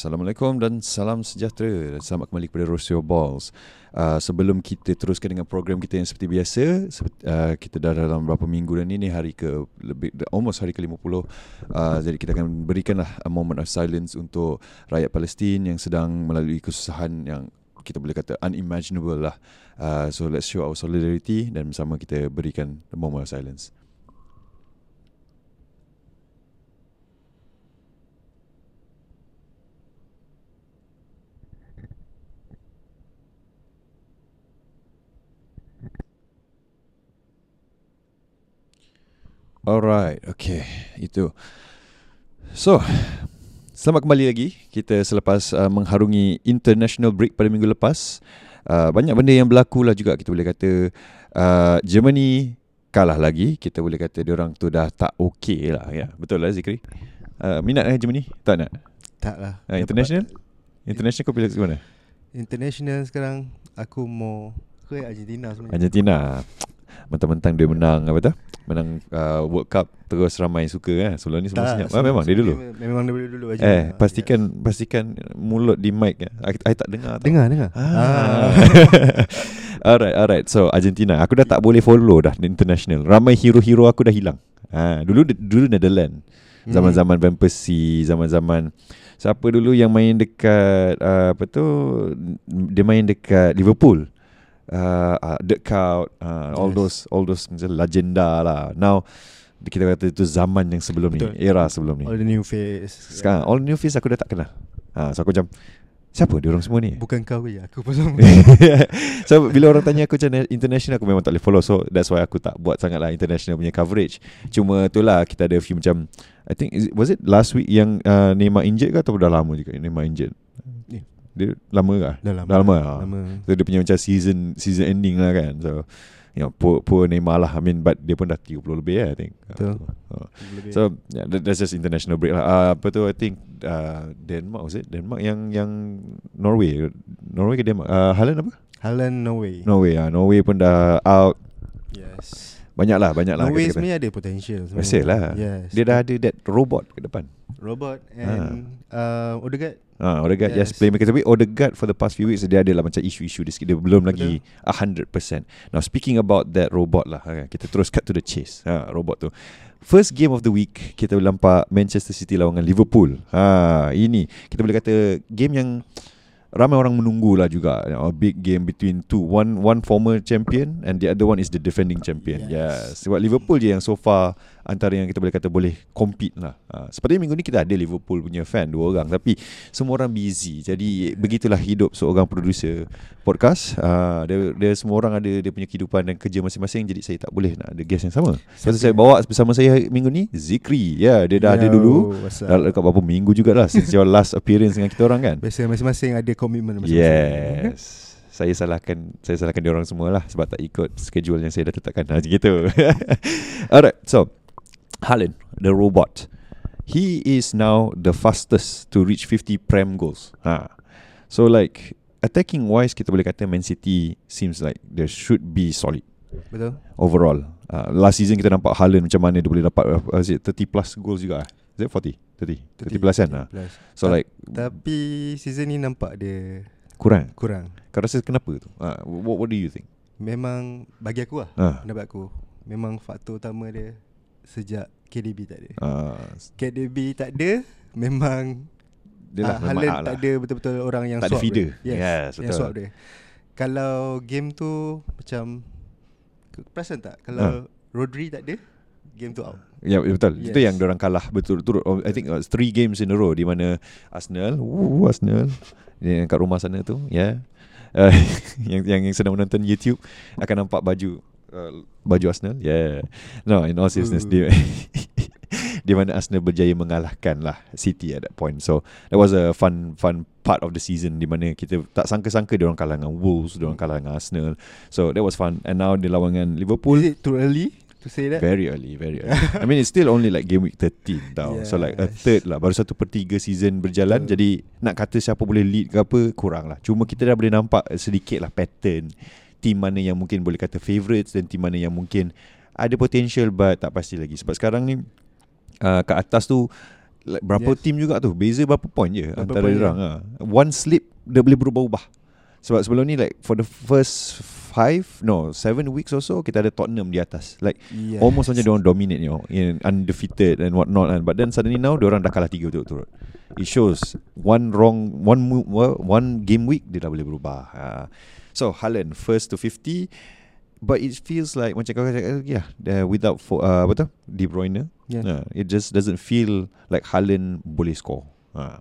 Assalamualaikum dan salam sejahtera. Selamat kembali kepada Rosio Balls. Uh, sebelum kita teruskan dengan program kita yang seperti biasa, seperti, uh, kita dah dalam beberapa minggu dan ini hari ke lebih almost hari ke-50. Uh, jadi kita akan berikanlah a moment of silence untuk rakyat Palestin yang sedang melalui kesusahan yang kita boleh kata unimaginable lah. Uh, so let's show our solidarity dan bersama kita berikan the moment of silence. Alright, okay, itu. So, selamat kembali lagi. Kita selepas uh, mengharungi international break pada minggu lepas, uh, banyak benda yang berlaku lah juga kita boleh kata uh, Germany kalah lagi. Kita boleh kata dia orang tu dah tak okay lah, ya. Betul lah Zikri. Uh, minat eh Germany? Tak nak. Tak lah. Uh, international? International kau pilih mana? International sekarang aku mau ke Argentina sebenarnya. Argentina. Mentang-mentang dia menang apa tu? Menang uh, World Cup terus ramai suka kan. Sebelum ni semua Tak, senyap. Ah, memang dia dulu. Memang, daripada dulu Eh, Argentina. pastikan pastikan mulut di mic ya. I, I tak dengar tau. Dengar, dengar. Ah. alright, alright. So Argentina, aku dah tak boleh follow dah international. Ramai hero-hero aku dah hilang. Ha, dulu dulu Netherlands. Hmm. Zaman-zaman Van Persie, zaman-zaman siapa dulu yang main dekat uh, apa tu? Dia main dekat Liverpool. Uh, uh, Dirk Kuyt, uh, all Yes. those all those macam legenda lah. Now kita kata itu zaman yang sebelum Betul. ni, era sebelum ni. All the new face. Sekarang all new face aku dah tak kenal. Ha, so aku macam siapa dia orang semua ni? Bukan kau je, aku pun sama. so bila orang tanya aku macam international aku memang tak boleh follow so that's why aku tak buat sangat lah international punya coverage. Cuma tu lah kita ada few macam I think it, was it last week yang uh, Neymar injured ke atau dah lama juga Neymar injured? Dia lama ke? Dah lama. Dah lama. ah. Lama. So dia punya macam season season ending lah kan. So you know, poor, poor Neymar lah I mean but dia pun dah 30 lebih lah I think. Betul. Uh, So yeah, that, that's just international break lah. Uh, apa tu I think uh, Denmark was it? Denmark yang yang Norway. Norway ke Denmark? Uh, Haaland apa? Haaland Norway. Norway ah. Norway pun dah out. Yes. Banyak lah, banyak lah. Norway sebenarnya ada potential. Biasa lah. Yes. Dia dah ada that robot ke depan. Robot and uh, Odegaard. Ah, Odegaard yes. Yes. playmaker tapi Odegaard for the past few weeks dia ada lah macam isu-isu dia sikit dia belum lagi Betul. 100%. Now speaking about that robot lah, okay, kita terus cut to the chase. Ha, robot tu. First game of the week kita nampak Manchester City lawan dengan Liverpool. Ha, ini kita boleh kata game yang ramai orang menunggu lah juga. A big game between two. One one former champion and the other one is the defending champion. Yes. yes. Sebab Liverpool je yang so far antara yang kita boleh kata boleh compete lah. Ha, sepertinya minggu ni kita ada Liverpool punya fan dua orang tapi semua orang busy. Jadi begitulah hidup seorang producer podcast. Ha, dia, dia semua orang ada dia punya kehidupan dan kerja masing-masing jadi saya tak boleh nak ada guest yang sama. Sebab tu saya bawa bersama saya minggu ni Zikri. Ya, dia dah ada Yo, dulu. what's up? Dah dekat berapa minggu jugalah since your last appearance dengan kita orang kan. Biasa masing-masing ada komitmen masing-masing. Yes. Saya salahkan saya salahkan dia orang semua lah sebab tak ikut schedule yang saya dah tetapkan. Ha, gitu. Alright, so Haaland, the robot. He is now the fastest to reach 50 prem goals. Ha. So like attacking wise kita boleh kata Man City seems like there should be solid Betul? overall. Uh, last season kita nampak Haaland macam mana dia boleh dapat uh, is it 30 plus goals juga. Is it 40? 30. 30 plus kan? Ha. plus. So Ta- like Tapi season ni nampak dia kurang. kurang. Kau rasa kenapa tu? Uh, what, what do you think? Memang bagi aku lah Ah. Pendapat aku Memang faktor utama dia Sejak KDB tak ada Uh, KDB tak ada Memang dia lah ah, memang Haaland ah tak lah. ada betul-betul orang yang Tak ada swap feeder. dia. Yes, Yes, yang betul. swap dia Kalau game tu Macam Perasan tak Kalau Rodri tak ada Game tu out Ya betul. Yes. Itu yang orang kalah betul-betul. Oh, I think uh, three games in a row di mana Arsenal, woo, Arsenal yang kat rumah sana tu, ya. Yeah. Uh, yang yang yang sedang menonton YouTube akan nampak baju uh, baju Arsenal. Yeah. No, in all seriousness Ooh. dia di mana Arsenal berjaya mengalahkan lah City at that point. So that was a fun fun part of the season di mana kita tak sangka-sangka dia orang kalah dengan Wolves, dia orang kalah dengan Arsenal. So that was fun. And now dia lawan dengan Liverpool. Is it too early To say that Very early, very early. I mean, it's still only like game week 13 tau. So like a Yes. third lah. Baru satu per tiga season berjalan. Betul. Jadi nak kata siapa boleh lead ke apa, kurang lah. Cuma kita dah boleh nampak sedikit lah pattern. Team mana yang mungkin boleh kata favourites dan team mana yang mungkin ada potential but tak pasti lagi. Sebab sekarang ni uh, kat atas tu like, berapa Yes. team juga tu. Beza berapa point je Berapa antara dia orang. Ha. One slip dia boleh berubah-ubah. Sebab sebelum ni like for the first five no seven weeks or so kita ada Tottenham di atas. Like yes. Almost macam dia orang dominate you know, in undefeated and whatnot kan. But then suddenly now dia orang dah kalah tiga betul-betul. It shows one wrong one move, one game week dia dah boleh berubah. Uh, so Haaland first to 50 but it feels like macam kau kata yeah, uh, without for, uh, apa tu? De Bruyne. Yeah. Uh, it just doesn't feel like Haaland boleh score. Uh.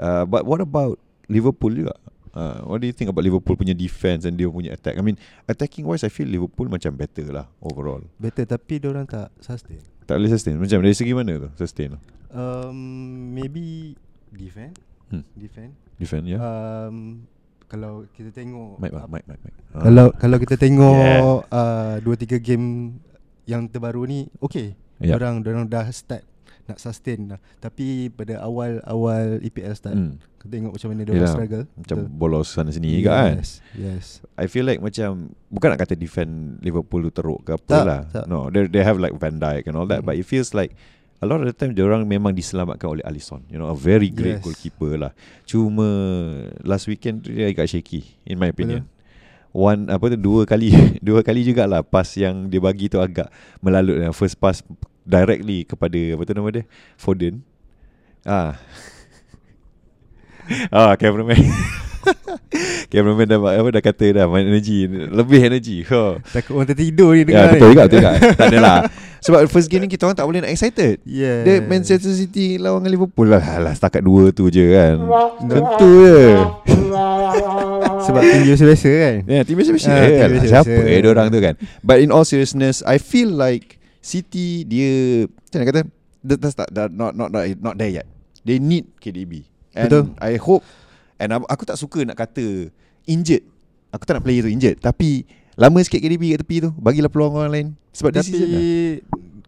Uh, but what about Liverpool juga? Uh, what do you think about Liverpool punya defense and dia punya attack? I mean, attacking wise I feel Liverpool macam better lah overall. Better tapi dia orang tak sustain. Tak boleh sustain Macam dari segi mana tu Sustain tu Um, maybe defend. Hmm. Defend. Defend ya yeah. Um, kalau kita tengok Mic apa- mic mic mic Ah. Kalau kalau kita tengok Yeah. uh, dua tiga game yang terbaru ni okay. Yep. Orang orang dah start nak sustain lah. Tapi pada awal awal EPL start, hmm. kita tengok macam mana dia Yelah, struggle. Macam Betul. bolos sana sini yes. kan Yes. Yes. I feel like macam Bukan nak kata defend Liverpool tu teruk ke apa Tak, lah tak. No they, they have like Van Dijk and all that Hmm. But it feels like A lot of the time orang memang diselamatkan oleh Alisson You know A very great Yes. goalkeeper lah. Cuma Last weekend Dia agak shaky In my opinion. One apa tu dua kali dua kali jugalah pass yang dia bagi tu agak melalut. Yang first pass directly kepada apa tu nama dia? Foden. Ah. Ah cameraman. Cameraman dah apa dah kata dah main energy lebih energy. Ha Takut orang tertidur ni ya dengar betul ni. juga betul juga. Tak adalah sebab first game ni kita orang tak boleh nak excited Yeah. dia Manchester City lawan dengan Liverpool lah Alah setakat dua tu je kan Tentu je Sebab tim biasa-biasa kan. Ya, yeah, biasa-biasa. Ah, Ah, tim yeah, biasa-biasa. siapa eh dia orang tu kan. But in all seriousness, I feel like City dia macam mana kata that, that's not, not not not not there yet. They need KDB. And Betul. I hope and aku tak suka nak kata injured. Aku tak nak player tu injured, tapi lama sikit KDB kat tepi tu, bagilah peluang orang lain. Sebab this Tapi season dah.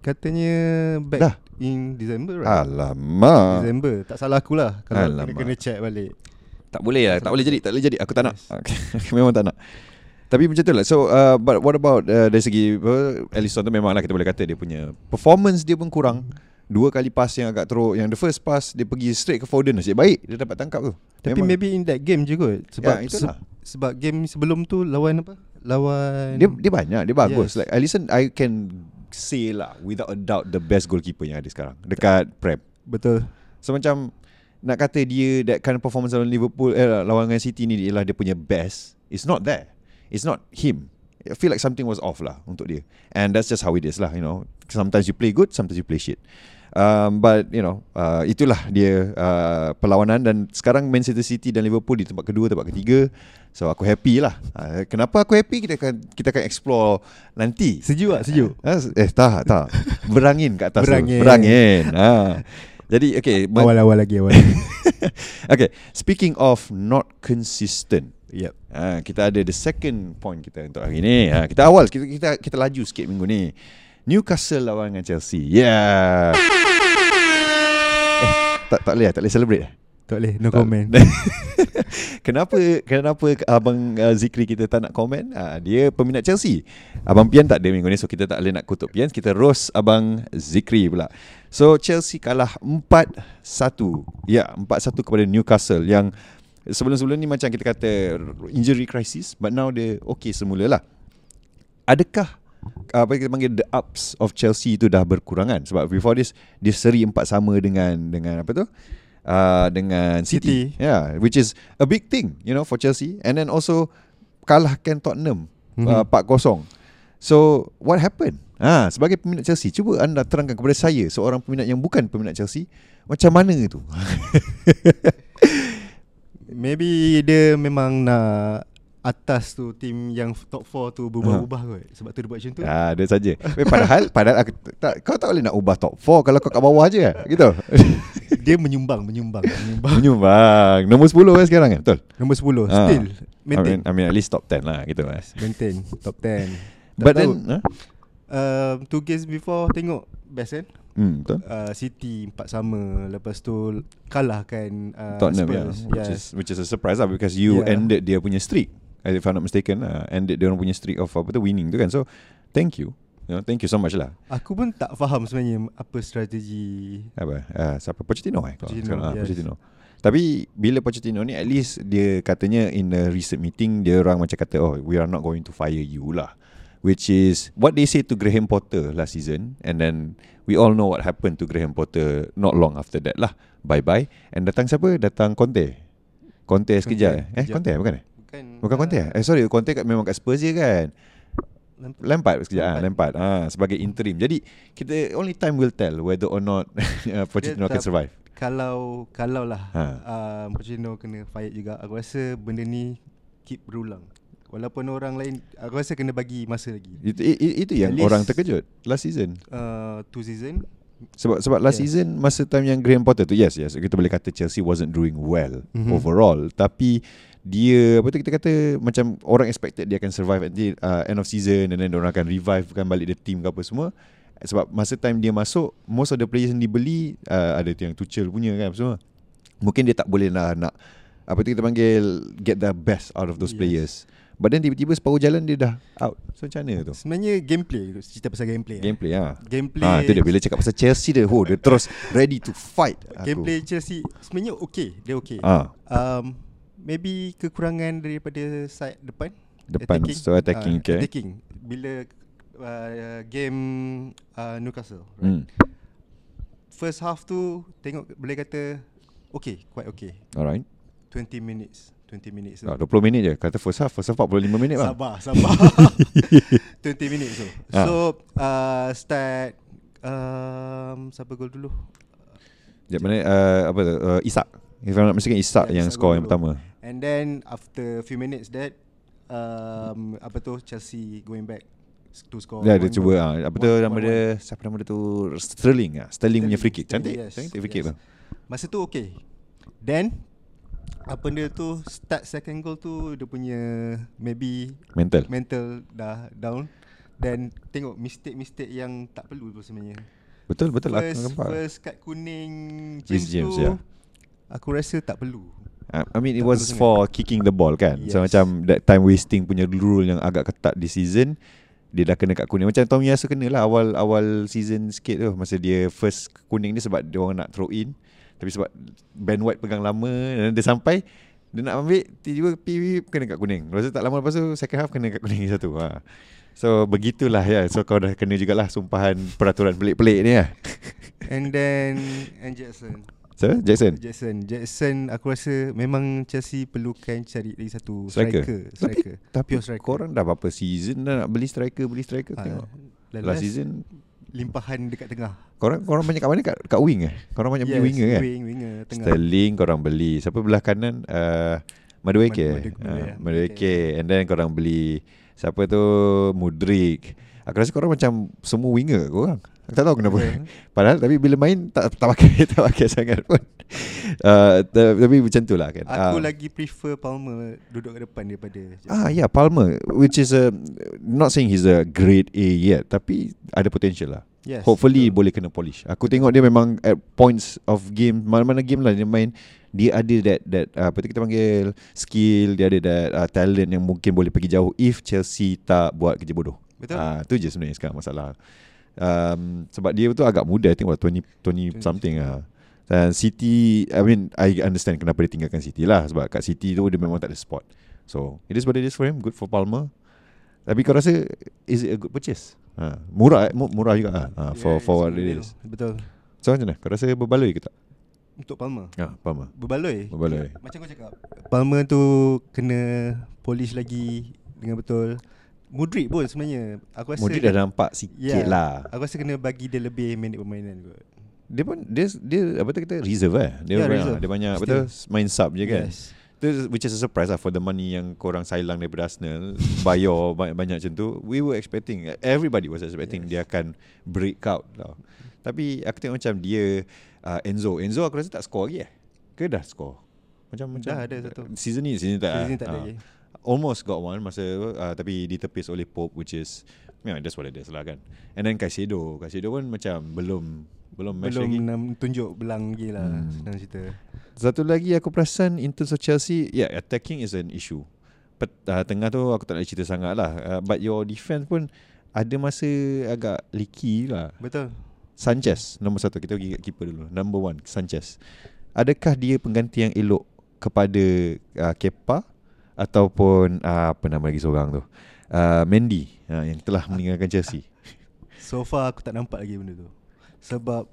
katanya back Dah. in December right? Alamak. December. Tak salah aku lah kalau Alamak. kena, kena check balik. Tak boleh lah Tak boleh jadi Tak boleh jadi Aku tak nak Memang tak nak Tapi macam tu lah So uh, But what about uh, Dari segi uh, Alisson tu memang lah Kita boleh kata Dia punya Performance dia pun kurang Dua kali pass yang agak teruk Yang the first pass Dia pergi straight ke Foden Nasib baik Dia dapat tangkap tu Tapi Memang. maybe in that game je kot Sebab Ya, itulah. sebab game sebelum tu lawan apa? Lawan Dia dia banyak Dia bagus. Yes. Like Alisson I can Say lah Without a doubt The best goalkeeper yang ada sekarang. Dekat Prem. Betul. So macam Nak kata dia That kind of performance Lawan Liverpool eh, Lawan dengan City ni Ialah dia punya best. It's not there. It's not him. I feel like something was off lah Untuk dia. And that's just how it is lah You know. Sometimes you play good Sometimes you play shit um, But you know uh, Itulah dia uh, Perlawanan. Dan sekarang Manchester City dan Liverpool Di tempat kedua Tempat ketiga. So aku happy lah. Uh, Kenapa aku happy? Kita akan Kita akan explore Nanti. Sejuk tak? Sejuk? Ah, Eh tak tak. Berangin kat atas Berangin. tu? Berangin. Ha. Jadi okay Awal-awal lagi awal. Okay Speaking of Not consistent. Yep. ha, Kita ada the second point kita Untuk hari ni. Ha, Kita awal kita, kita kita laju sikit minggu ni. Newcastle lawan dengan Chelsea. Yeah tak, tak boleh tak boleh celebrate? Tak boleh, no Tak- comment. kenapa kenapa abang uh, Zikri kita tak nak komen? Uh, dia peminat Chelsea. Abang Pian tak ada minggu ni so kita tak boleh nak kutuk Pian. Kita roast abang Zikri pula. So Chelsea kalah 4-1. Ya, 4-1 kepada Newcastle yang sebelum-sebelum ni macam kita kata injury crisis but now dia okay semula lah. Adakah apa kita panggil the ups of Chelsea itu dah berkurangan sebab before this dia seri empat sama dengan dengan apa tu uh, dengan City. City. yeah which is a big thing you know for Chelsea and then also kalahkan Tottenham mm-hmm. uh, Mhm. 4-0 so what happened ha sebagai peminat Chelsea cuba anda terangkan kepada saya seorang peminat yang bukan peminat Chelsea macam mana tu Maybe dia memang nak atas tu tim yang top 4 tu berubah-ubah kot. Sebab tu dia buat macam tu. Ah, ada saja. Eh, padahal padahal aku tak kau tak boleh nak ubah top 4 kalau kau kat bawah je gitu. Dia menyumbang, menyumbang, menyumbang. Menyumbang. Nombor 10 kan sekarang kan? Betul. Nombor 10 Ah. still I maintain. mean, I mean at least top 10 lah gitu lah. Maintain top 10. Tak But tahu. then huh? um, two games before tengok best kan? Hmm, betul. Uh, City 4 sama Lepas tu Kalahkan uh, Tottenham yeah, Spurs which is which is a surprise lah because you Yeah. ended dia punya streak. If I'm not mistaken, uh, ended dia orang punya streak of apa tu winning tu kan. So thank you. you know, Thank you so much lah Aku pun tak faham sebenarnya apa strategi Apa uh, Siapa Pochettino eh Pochettino, Sekarang, ah, yes. Pochettino Tapi bila Pochettino ni At least dia katanya In a recent meeting Dia orang macam kata Oh we are not going to fire you lah Which is What they say to Graham Potter Last season And then We all know what happened to Graham Potter Not long after that lah Bye-bye And datang siapa? Datang Conte Conte sekejap eh? Eh. Conte bukan eh? Bukan Bukan Conte eh? Eh sorry Conte kat, memang kat Spurs je kan Lampard. Lampard sekejap ah, Lampard. Lampard ah, Sebagai interim Jadi kita Only time will tell Whether or not uh, Pochettino akan survive Kalau Kalau lah Ha. ha. um, Pochettino kena fired juga Aku rasa benda ni Keep berulang Walaupun orang lain Aku rasa kena bagi masa lagi Itu, itu, itu yang least- orang terkejut Last season uh, Two season Sebab sebab last Yes. season Masa time yang Graham Potter tu Yes yes Kita boleh kata Chelsea wasn't doing well Mhm. Overall Tapi Dia Apa tu kita kata Macam orang expected Dia akan survive Until uh, end of season And then orang akan revive kan Balik the team ke apa semua Sebab masa time dia masuk Most of the players yang dibeli uh, Ada tu yang Tuchel punya kan semua Mungkin dia tak boleh lah nak Apa tu kita panggil Get the best out of those Yes. players But then tiba-tiba separuh jalan dia dah out So macam mana tu Sebenarnya gameplay Cerita pasal gameplay eh. Gameplay ah. Gameplay Ha, tu dia bila cakap pasal Chelsea dia, oh, dia terus ready to fight. Aku. Gameplay Chelsea Sebenarnya okay Dia okay Ah, um, Maybe kekurangan daripada side depan depan so attacking Ah, okay. Attacking Bila uh, game uh, Newcastle right? Hmm. First half tu Tengok boleh kata Okay Quite okay Alright. 20 minutes 20 minutes tu Ah, 20 minit je. Kata first half, first half 45 minit lah. Sabar Sabar 20 minutes tu Ah. So uh, Start um, Siapa gol dulu Sekejap mana uh, apa tu? Uh, Isak. If I'm not mistaken Isak Yeah, yang Isak score yang pertama. And then After few minutes that um, Apa tu Chelsea going back To score Dia ada one cuba ah. Apa tu nama dia? Siapa nama dia tu? Sterling ah. Sterling punya free kick. Cantik. yes, Cantik free kick yes. tu. Masa tu okay Then Apa benda tu Start second goal tu Dia punya Maybe Mental. Mental dah down Dan Tengok mistake-mistake yang Tak perlu tu sebenarnya Betul betul aku First, nampak. first kad kuning James, James, tu ya. Aku rasa tak perlu I mean it Tak was for kicking the ball kan. So Yes. macam that time wasting punya rule yang agak ketat di season dia dah kena kat kuning. Macam Tom Yasu kena lah awal awal season sikit tu masa dia first kuning ni sebab dia orang nak throw in. Tapi sebab Ben White pegang lama dan dia sampai dia nak ambil tiba-tiba pip kena kat kuning. Lepas tu tak lama lepas tu second half kena kat kuning satu. Ha. So begitulah ya. So kau dah kena jugalah sumpahan peraturan pelik-pelik ni lah. And then And Jackson So Jackson. Jackson Jackson aku rasa Memang Chelsea perlukan Cari lagi satu Striker. Striker Tapi, Striker tapi Pure striker. korang dah berapa season dah nak beli striker, beli striker Ah, tengok. dan Last season Limpahan dekat tengah Korang korang banyak kat mana kat, kat wing eh? Korang banyak beli winger kan? Wing, winger tengah Sterling korang beli. Siapa belah kanan? Uh, Madueke. Madu- Madueke, Uh, ya. Madueke. And then korang beli siapa tu? Mudrik. Aku rasa korang macam semua winger korang. Aku tak tahu kenapa. Ya. Padahal tapi bila main tak tak pakai tak pakai sangat pun. Uh, ta- tapi macam tu lah kan. Aku Ah. lagi prefer Palmer Duduk kat depan daripada Ah yeah Palmer which is a not saying he's a grade A yet tapi ada potential lah. yes, Hopefully betul. boleh kena polish. Aku tengok dia memang at points of game mana-mana game lah dia main dia ada that that uh, apa tu kita panggil skill, dia ada that uh, talent yang mungkin boleh pergi jauh if Chelsea tak buat kerja bodoh. Betul Ah tu je sebenarnya sekarang masalah. Um, sebab dia tu agak muda I think what 20 20 something ah. Dan City I mean I understand kenapa dia tinggalkan City lah sebab kat City tu dia memang tak ada spot. So it is what it is for him Good for Palmer Tapi kau rasa Is it a good purchase? Ha, murah eh? Mu- Murah juga ha, ha, For, Yeah, for what it is. Betul So macam mana? Kau rasa berbaloi ke tak? Untuk Palmer Ha, Palmer Berbaloi Berbaloi. Macam kau cakap Palmer tu Kena Polish lagi Dengan betul Mudrik pun sebenarnya Aku rasa Modric dah nampak sikit Yeah. lah Aku rasa kena bagi dia lebih minit permainan kot Dia pun Dia, dia apa tu kita Reserve eh Dia, Yeah, banyak, reserve. dia banyak Apa tu Main sub je kan Yes Itu which is a surprise lah For the money yang korang silang daripada Arsenal Bayar banyak-banyak macam tu We were expecting Everybody was expecting Yes. Dia akan break out tau. Tapi aku tengok macam dia uh, Enzo Enzo aku rasa tak score lagi eh Ke dah score Macam macam Dah ada satu. Season ni Season ni tak Season ni tak ada Ah. lagi Almost got one Masa uh, Tapi ditepis oleh Pope Which is Yeah, that's what it is lah kan And then Caicedo Caicedo pun macam Belum Belum match Belum lagi tunjuk belang lagi lah Hmm. Senang cerita Satu lagi aku perasan in terms of Chelsea, yeah, attacking is an issue. But uh, tengah tu aku tak nak cerita sangat lah. Uh, but your defense pun ada masa agak leaky lah. Betul. Sanchez nombor satu kita pergi kat keeper dulu. Number one Sanchez. Adakah dia pengganti yang elok kepada uh, Kepa ataupun uh, apa nama lagi seorang tu? Uh, Mendy uh, yang telah meninggalkan Chelsea. So far aku tak nampak lagi benda tu. Sebab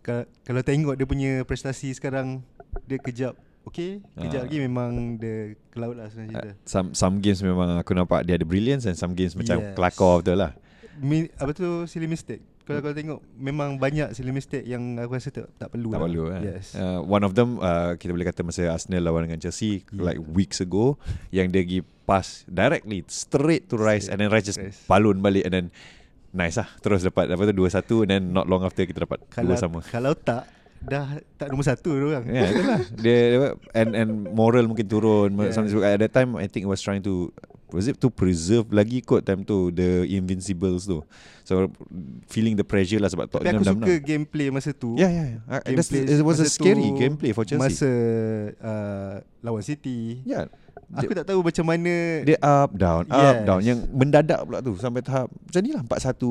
ka- kalau tengok dia punya prestasi sekarang dia kejap Okay Kejap Ah. lagi memang dia ke laut lah sebenarnya Uh, some some games memang aku nampak dia ada brilliance and some games macam Yes. kelakar betul lah. Mi, Apa tu silly mistake Kalau kau tengok Memang banyak silly mistake yang aku rasa tak, tak perlu Tak lah. perlu kan Yes uh, One of them uh, Kita boleh kata Masa Arsenal lawan dengan Chelsea Yeah. Like weeks ago Yang dia pergi pass Directly Straight to Rice Straight And then Rice just Rice. Balun balik And then Nice lah Terus dapat Apa tu 2-1 And then not long after Kita dapat kalau, dua sama Kalau tak Dah tak nombor satu tu orang Ya yeah, itulah dia, dia and and moral mungkin turun yeah. At that time I think it was trying to Was it to preserve lagi kot time tu The Invincibles tu? So feeling the pressure lah Sebab Tapi Tottenham aku dah suka menang gameplay masa tu. Yeah yeah, yeah. Uh, that's, Gameplay It was a scary tu, gameplay for Chelsea. Masa uh, Lawan City. Yeah Aku tak tahu macam mana Dia up down Up Yes. down. Yang mendadak pula tu Sampai tahap Macam ni lah 4-1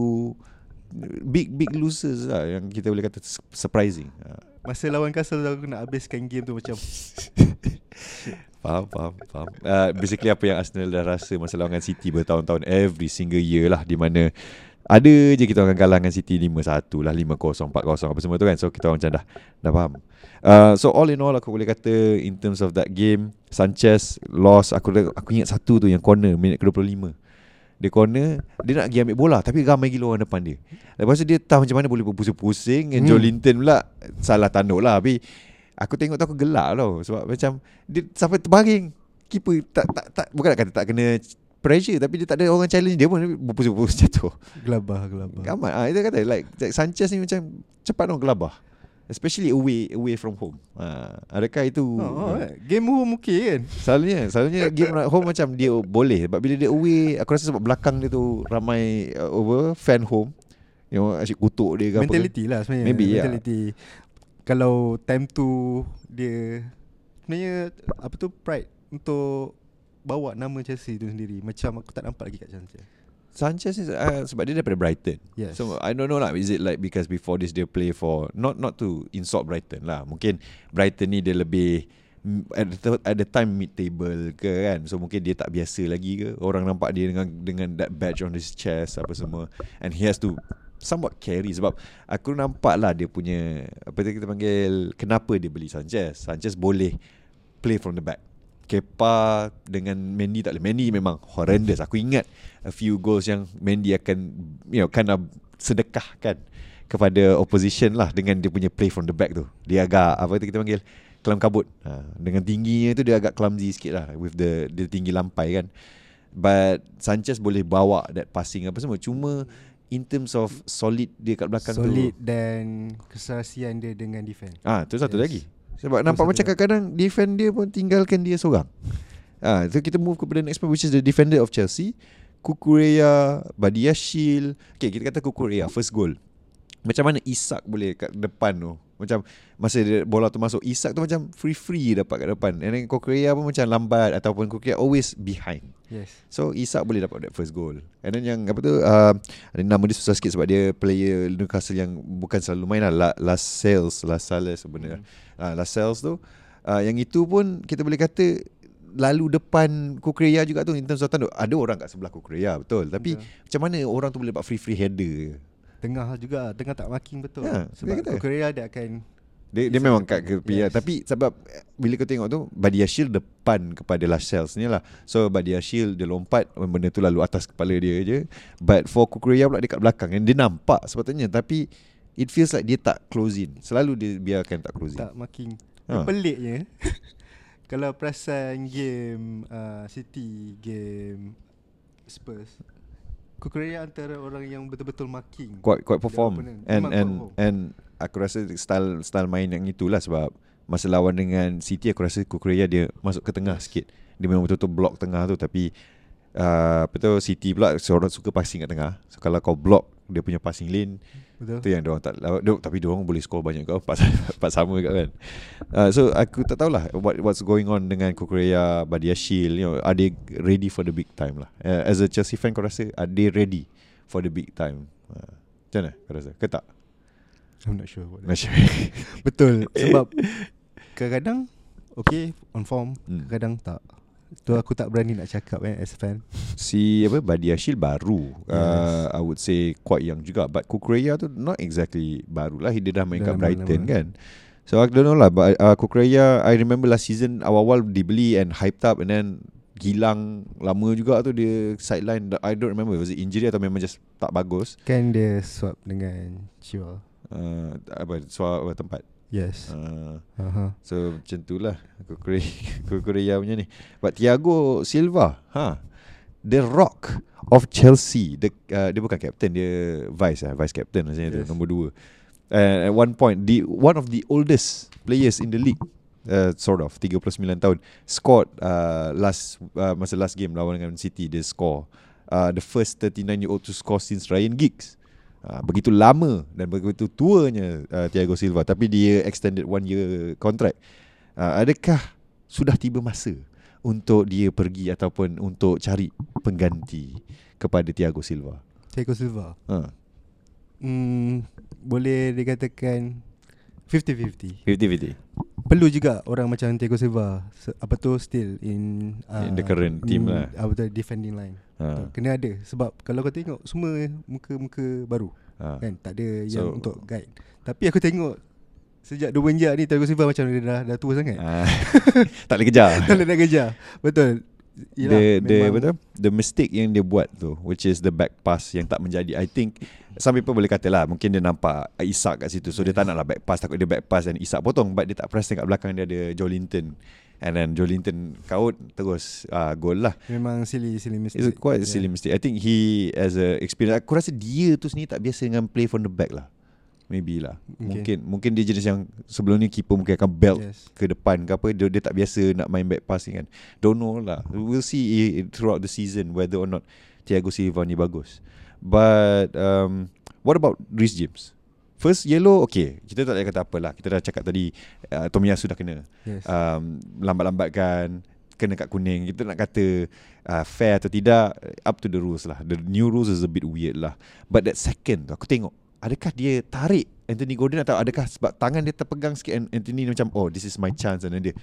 Big big losers lah Yang kita boleh kata su- Surprising. Ah, Masa lawan Castle aku nak habiskan game tu macam Faham faham faham. Uh, Basically apa yang Arsenal dah rasa Masa lawan dengan City bertahun-tahun Every single year lah Di mana Ada je kita orang kalah dengan City 5-1 lah 5-0 4-0 apa semua tu kan. So kita orang macam dah Dah faham. Uh, So all in all Aku boleh kata In terms of that game Sanchez Lost Aku aku ingat satu tu Yang corner Minit ke-25 Dia corner Dia nak pergi ambil bola Tapi ramai gila orang depan dia. Lepas tu dia tahu macam mana Boleh berpusing-pusing And Hmm. Joe Linton pula Salah tanduk lah Tapi Aku tengok tu aku gelak tau. Sebab macam Dia sampai terbaring. Keeper tak, tak, tak Bukan nak kata tak kena Pressure Tapi dia tak ada orang challenge Dia pun. Berpusing-pusing jatuh. Gelabah Gelabah. Gamat. Ah, Itu kata like Sanchez ni macam Cepat dong gelabah. Especially away Away from home. Ha, Adakah itu? Oh, oh, eh. Game home okay kan? Selalunya Selalunya game home macam dia boleh. Sebab bila dia away Aku rasa sebab belakang dia tu Ramai uh, over Fan home. Yang asyik kutuk dia ke apa. Mentality lah sebenarnya. Maybe, yeah. Kalau time tu Dia Sebenarnya Apa tu pride Untuk Bawa nama Chelsea tu sendiri Macam aku tak nampak lagi kat Sanchez. Sanchez ni uh, Sebab dia daripada Brighton. Yes. So I don't know lah Is it like Because before this Dia play for Not not to insult Brighton lah Mungkin Brighton ni dia lebih At the, at the time mid table ke kan So mungkin dia tak biasa lagi ke. Orang nampak dia dengan Dengan that badge on his chest Apa semua. And he has to Somewhat carry Sebab Aku nampak lah dia punya Apa tu kita panggil Kenapa dia beli Sanchez Sanchez boleh Play from the back Kepa dengan Mendy tak boleh Mendy memang horrendous Aku ingat a few goals yang Mendy akan you know kind of sedekahkan kepada opposition lah dengan dia punya play from the back tu. Dia agak apa tu kita panggil kelam kabut. Ha, dengan tingginya tu dia agak clumsy sikit lah with the dia tinggi lampai kan. But Sanchez boleh bawa that passing apa semua. Cuma in terms of solid dia kat belakkan Solid tu. dan Keserasian dia dengan defend Ah, tu satu Yes. lagi. Sebab Tu nampak macam kadang-kadang defend dia pun tinggalkan dia seorang. Ah, so kita move kepada next point which is the defender of Chelsea, Kukureya, Badiashil. Okay, kita kata Kukureya first goal. Macam mana Isak boleh kat depan tu Macam Masa dia, bola tu masuk Isak tu macam free-free dapat kat depan. And then Kukureya pun macam lambat Ataupun Kukureya always behind. Yes. So Isak boleh dapat that first goal. And then yang apa tu uh, Nama dia susah sikit sebab dia player Newcastle yang bukan selalu main lah. La- Last Sales Last Sales sebenarnya hmm. uh, Last Sales tu. Uh, Yang itu pun kita boleh kata Lalu depan Kukureya juga tu In terms of tanduk Ada orang kat sebelah Kukureya betul. Tapi Betul. macam mana orang tu boleh dapat free-free header Tengah juga Tengah tak marking betul Ya, Sebab kata. Korea dia akan Dia, dia memang kat dia. ke yes. Yes. Tapi sebab eh, Bila kau tengok tu Badiashil depan kepada Last Sales ni lah So Badiashil dia lompat Benda tu lalu atas kepala dia je But for Kukureya pula dekat belakang And dia nampak sepatutnya Tapi It feels like dia tak close in Selalu dia biarkan tak close in tak marking ha. Peliknya Kalau perasan game uh, City Game Spurs Korea antara orang yang betul-betul marking Quite quite perform. And and perform. and Aku rasa style style main yang itulah Sebab Masa lawan dengan City Aku rasa Kukureya dia Masuk ke tengah sikit Dia memang betul-betul block tengah tu Tapi uh, Apa tu City pula Seorang suka passing kat tengah So kalau kau block Dia punya passing lane Betul Tu yang diorang tak dia, Tapi diorang boleh score banyak kau Empat, empat sama kat kan uh, So aku tak tahulah what, What's going on dengan Kukureya Badiashil you know, Are they ready for the big time lah uh, As a Chelsea fan kau rasa Are they ready for the big time. Uh, macam mana kau rasa? Ke tak? I'm not sure about that. Not sure. Betul Sebab Kadang-kadang Okay On form Hmm. Kadang-kadang tak Tu aku tak berani nak cakap eh As a fan. Si apa Badi Ashil baru. Yes. uh, I would say quite young juga. But Kukureya tu Not exactly baru lah. Dia dah main kat Dah Brighton lama. kan? So I don't know lah. But uh, Kukureya I remember last season Awal-awal dibeli And hyped up. And then Gilang Lama juga tu Dia sideline. I don't remember. Was it injury Atau memang just Tak bagus? Kan dia swap dengan Chua uh, Apa Suara tempat Yes. Uh, uh-huh. So macam tu lah. Kukureya, punya ni. But Thiago Silva ha, The rock of Chelsea. The, uh, Dia bukan captain Dia vice lah. Vice captain macam yes. tu. Nombor dua. Uh, At one point the One of the oldest Players in the league. Uh, Sort of 39 tahun. Scored uh, Last uh, Masa last game Lawan dengan City Dia score. Uh, The first 39 year old To score since Ryan Giggs Uh, begitu lama dan begitu tuanya uh, Thiago Silva tapi dia extended one year contract. Uh, adakah sudah tiba masa untuk dia pergi ataupun untuk cari pengganti kepada Thiago Silva? Thiago Silva Ha, hmm, Boleh dikatakan 50-50 50-50. Perlu juga orang macam Thiago Silva Apa tu Still in In the current team lah. Apa tu defending line Ha, Kena ada. Sebab kalau kau tengok Semua muka-muka baru ha. kan tak ada yang So- untuk guide. Tapi aku tengok sejak dua menjak ni Thiago Silva macam dia dah, dah tua sangat. Ah, tak boleh kejar. tak boleh nak kejar. Betul. The the apa tu? The mistake yang dia buat tu which is the back pass yang tak menjadi. I think some people boleh kata lah mungkin dia nampak Isak kat situ. So dia tak nak lah back pass. Takut dia back pass dan Isak potong. But dia tak perasan kat belakang dia ada Jolinton and then Jolinton kaut terus uh, gol lah. memang silly silly mistake It's quite Yeah. silly mistake. I think he as a experience aku rasa dia tu sendiri tak biasa dengan play from the back lah. Maybe lah. Okay. Mungkin mungkin dia jenis yang sebelum ni keeper mungkin akan belt yes. ke depan ke apa dia, dia tak biasa nak main back passing kan. Don't know lah. We'll see throughout the season whether or not Thiago Silva ni bagus. But um, what about Rhys James? First yellow okay Kita tak boleh kata apa lah Kita dah cakap tadi uh, Tomiyasu dah kena yes. um, Lambat-lambatkan Kena kat kuning Kita nak kata uh, Fair atau tidak Up to the rules lah The new rules is a bit weird lah But that second tu Aku tengok Adakah dia tarik Anthony Gordon Atau adakah sebab Tangan dia terpegang sikit and Anthony macam Oh this is my chance Dan dia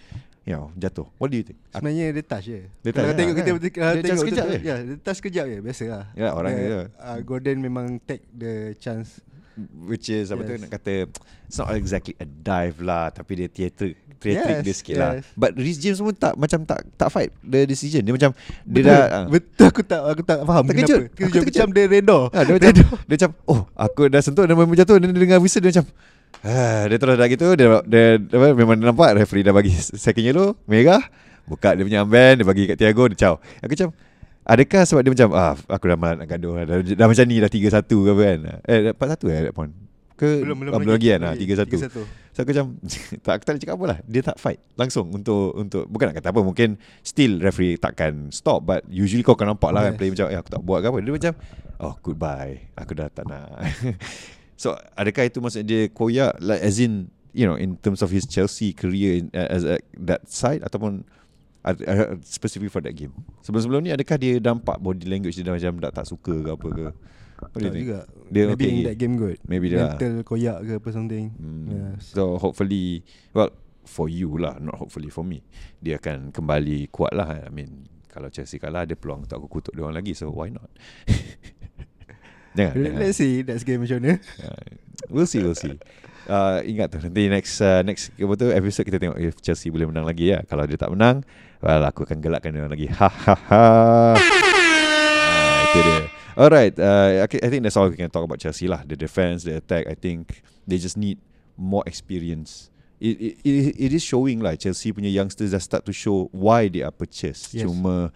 You know Jatuh What do you think? Sebenarnya dia touch je Dia Kalau touch, tengok kita kan? betul, Dia tengok touch sekejap je. Ya dia touch sekejap je Biasa lah Ya, orang dia. uh, Gordon memang take the chance Which is Apa tu Yes. nak kata It's not exactly a dive lah Tapi dia theatre Theatric Yes, dia sikit lah yes. But Rhys James pun tak Macam tak tak fight The decision Dia macam Dia Betul, dah ah. betul aku tak aku tak faham Terkejut. kenapa. Aku Terkejut. terkejut. Macam dia redor. Ha, dia macam dia macam oh aku dah sentuh dan memang jatuh dan dia dengar whistle dia macam ah, dia terus dah gitu dia, dia, dia apa, memang dia nampak referee dah bagi second yellow merah buka dia punya armband dia bagi kat Thiago dia caw aku macam adakah sebab dia macam ah aku dah malas nak gaduh dah, dah, dah macam ni dah 3-1 ke apa kan? Eh 4-1 eh that point ke Belum belum, ah, belum lagi kan? Ah, 3-1 3-1. So aku macam tak, Aku tak nak cakap apa lah. Dia tak fight Langsung untuk untuk Bukan nak kata apa Mungkin Still referee takkan stop But usually kau akan nampak lah kan Yes. Play macam Eh aku tak buat ke apa? Dia macam Oh goodbye. Aku dah tak nak. So adakah itu maksud dia Koyak? Like as in You know In terms of his Chelsea career in, uh, As a, that side Ataupun uh, uh, Specifically for that game Sebelum-sebelum ni Adakah dia nampak Body language dia macam Tak, tak suka ke apa ke What Tak juga. Dia Maybe okay in that game good. Maybe dia lah. Mental koyak ke apa something. Hmm. Yes. So hopefully Well For you lah Not hopefully for me Dia akan kembali kuat lah I mean Kalau Chelsea kalah Ada peluang untuk aku kutuk dia orang lagi So why not Jangan, jangan. Let's see next game macam mana. We'll see We'll see uh, Ingat tu. Nanti next uh, Next apa tu, episode kita tengok If Chelsea boleh menang lagi ya. Kalau dia tak menang Well aku akan gelakkan dia lagi. Ha ha ha. Ah, Itu dia. Alright uh, I I think that's all we can talk about Chelsea lah. The defense The attack I think They just need More experience. It, it, it, it is showing lah. Chelsea punya youngsters Dah start to show Why they are purchased. Yes. Cuma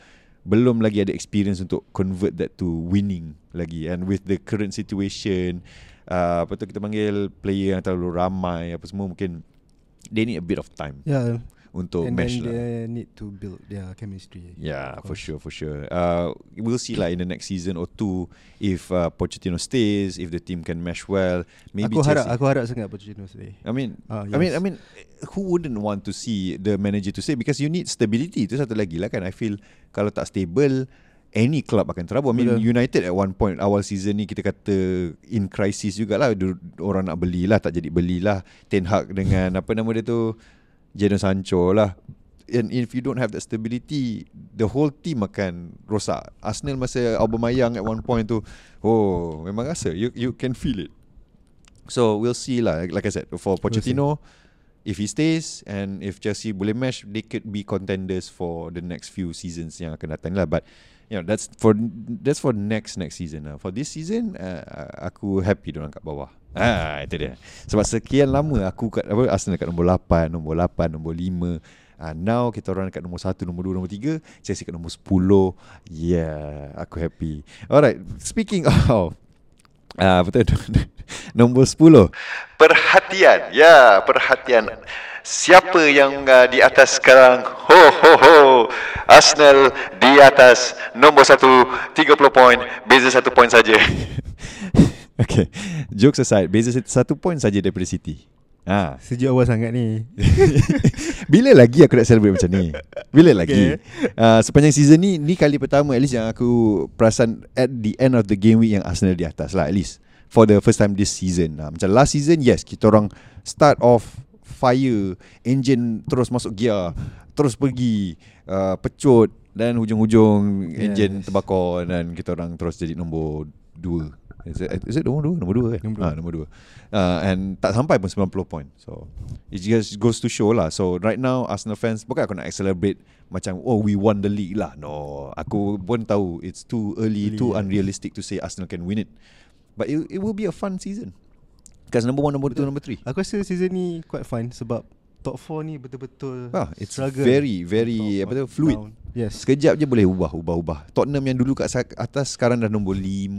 Belum lagi ada experience Untuk convert that to Winning lagi. And with the current situation uh, Apa tu kita panggil Player yang terlalu ramai Apa semua mungkin They need a bit of time Yeah. Untuk and mesh then lah they need to build their chemistry. Yeah, for sure, for sure. Uh, we'll see lah in the next season or two if uh, Pochettino stays, if the team can mesh well. Maybe aku harap aku harap sangat Pochettino stay. I mean, Ah, I mean, I yes. mean, who wouldn't want to see the manager to stay because you need stability. Itu satu lagi lah kan. I feel kalau tak stable, any club akan terabur. I mean Betul. United at one point awal season ni kita kata in crisis jugalah. Orang nak belilah tak jadi belilah. Ten Hag dengan apa nama dia tu? Jadon Sancho lah. And if you don't have that stability the whole team akan rosak. Arsenal masa Aubameyang at one point tu oh memang rasa. You you can feel it. So we'll see lah. Like I said for Pochettino if he stays and if Chelsea boleh match they could be contenders for the next few seasons yang akan datang lah. But you know that's for that's for next next season lah for this season uh, aku happy orang kat bawah Ah itu dia. Sebab sekian lama aku kat apa Arsenal kat nombor 8, nombor 8, nombor 5. Ah now kita orang kat nombor 1, nombor 2, nombor 3, Chelsea kat nombor 10. Yeah, aku happy. Alright, speaking of Ah betul Nombor 10 Perhatian Ya perhatian Siapa yang uh, di atas sekarang? Ho ho ho. Arsenal di atas. Nombor 1 30 poin Beza 1 poin saja. Okay Jokes aside Beza 1 poin saja daripada City. Ah, Sejak awal sangat ni. Bila lagi aku nak celebrate macam ni? Bila lagi? Okay. uh, Sepanjang season ni Ni kali pertama At least yang aku Perasan At the end of the game week Yang Arsenal di atas lah At least. For the first time this season. Uh, Macam last season Yes Kita orang Start off Fire Engine Terus masuk gear Terus pergi uh, Pecut Dan hujung-hujung Yes. Engine terbakar Dan kita orang terus jadi nombor 2 Is it, is it nombor 2? Nombor 2 kan? Nombor Ah, nombor 2 uh, And tak sampai pun 90 point So It just goes to show lah So right now Arsenal fans Bukan aku nak celebrate Macam Oh we won the league lah No Aku pun tahu It's too early Early, Too yeah. unrealistic to say Arsenal can win it But it, it will be a fun season Because number 1, number 2, number 3 Aku rasa season ni quite fun Sebab top 4 ni betul-betul Ah, it's struggle. very, very, Top apa tu, one fluid. down. Yes. Sekejap je boleh ubah Ubah ubah. Tottenham yang dulu kat atas Sekarang dah nombor 5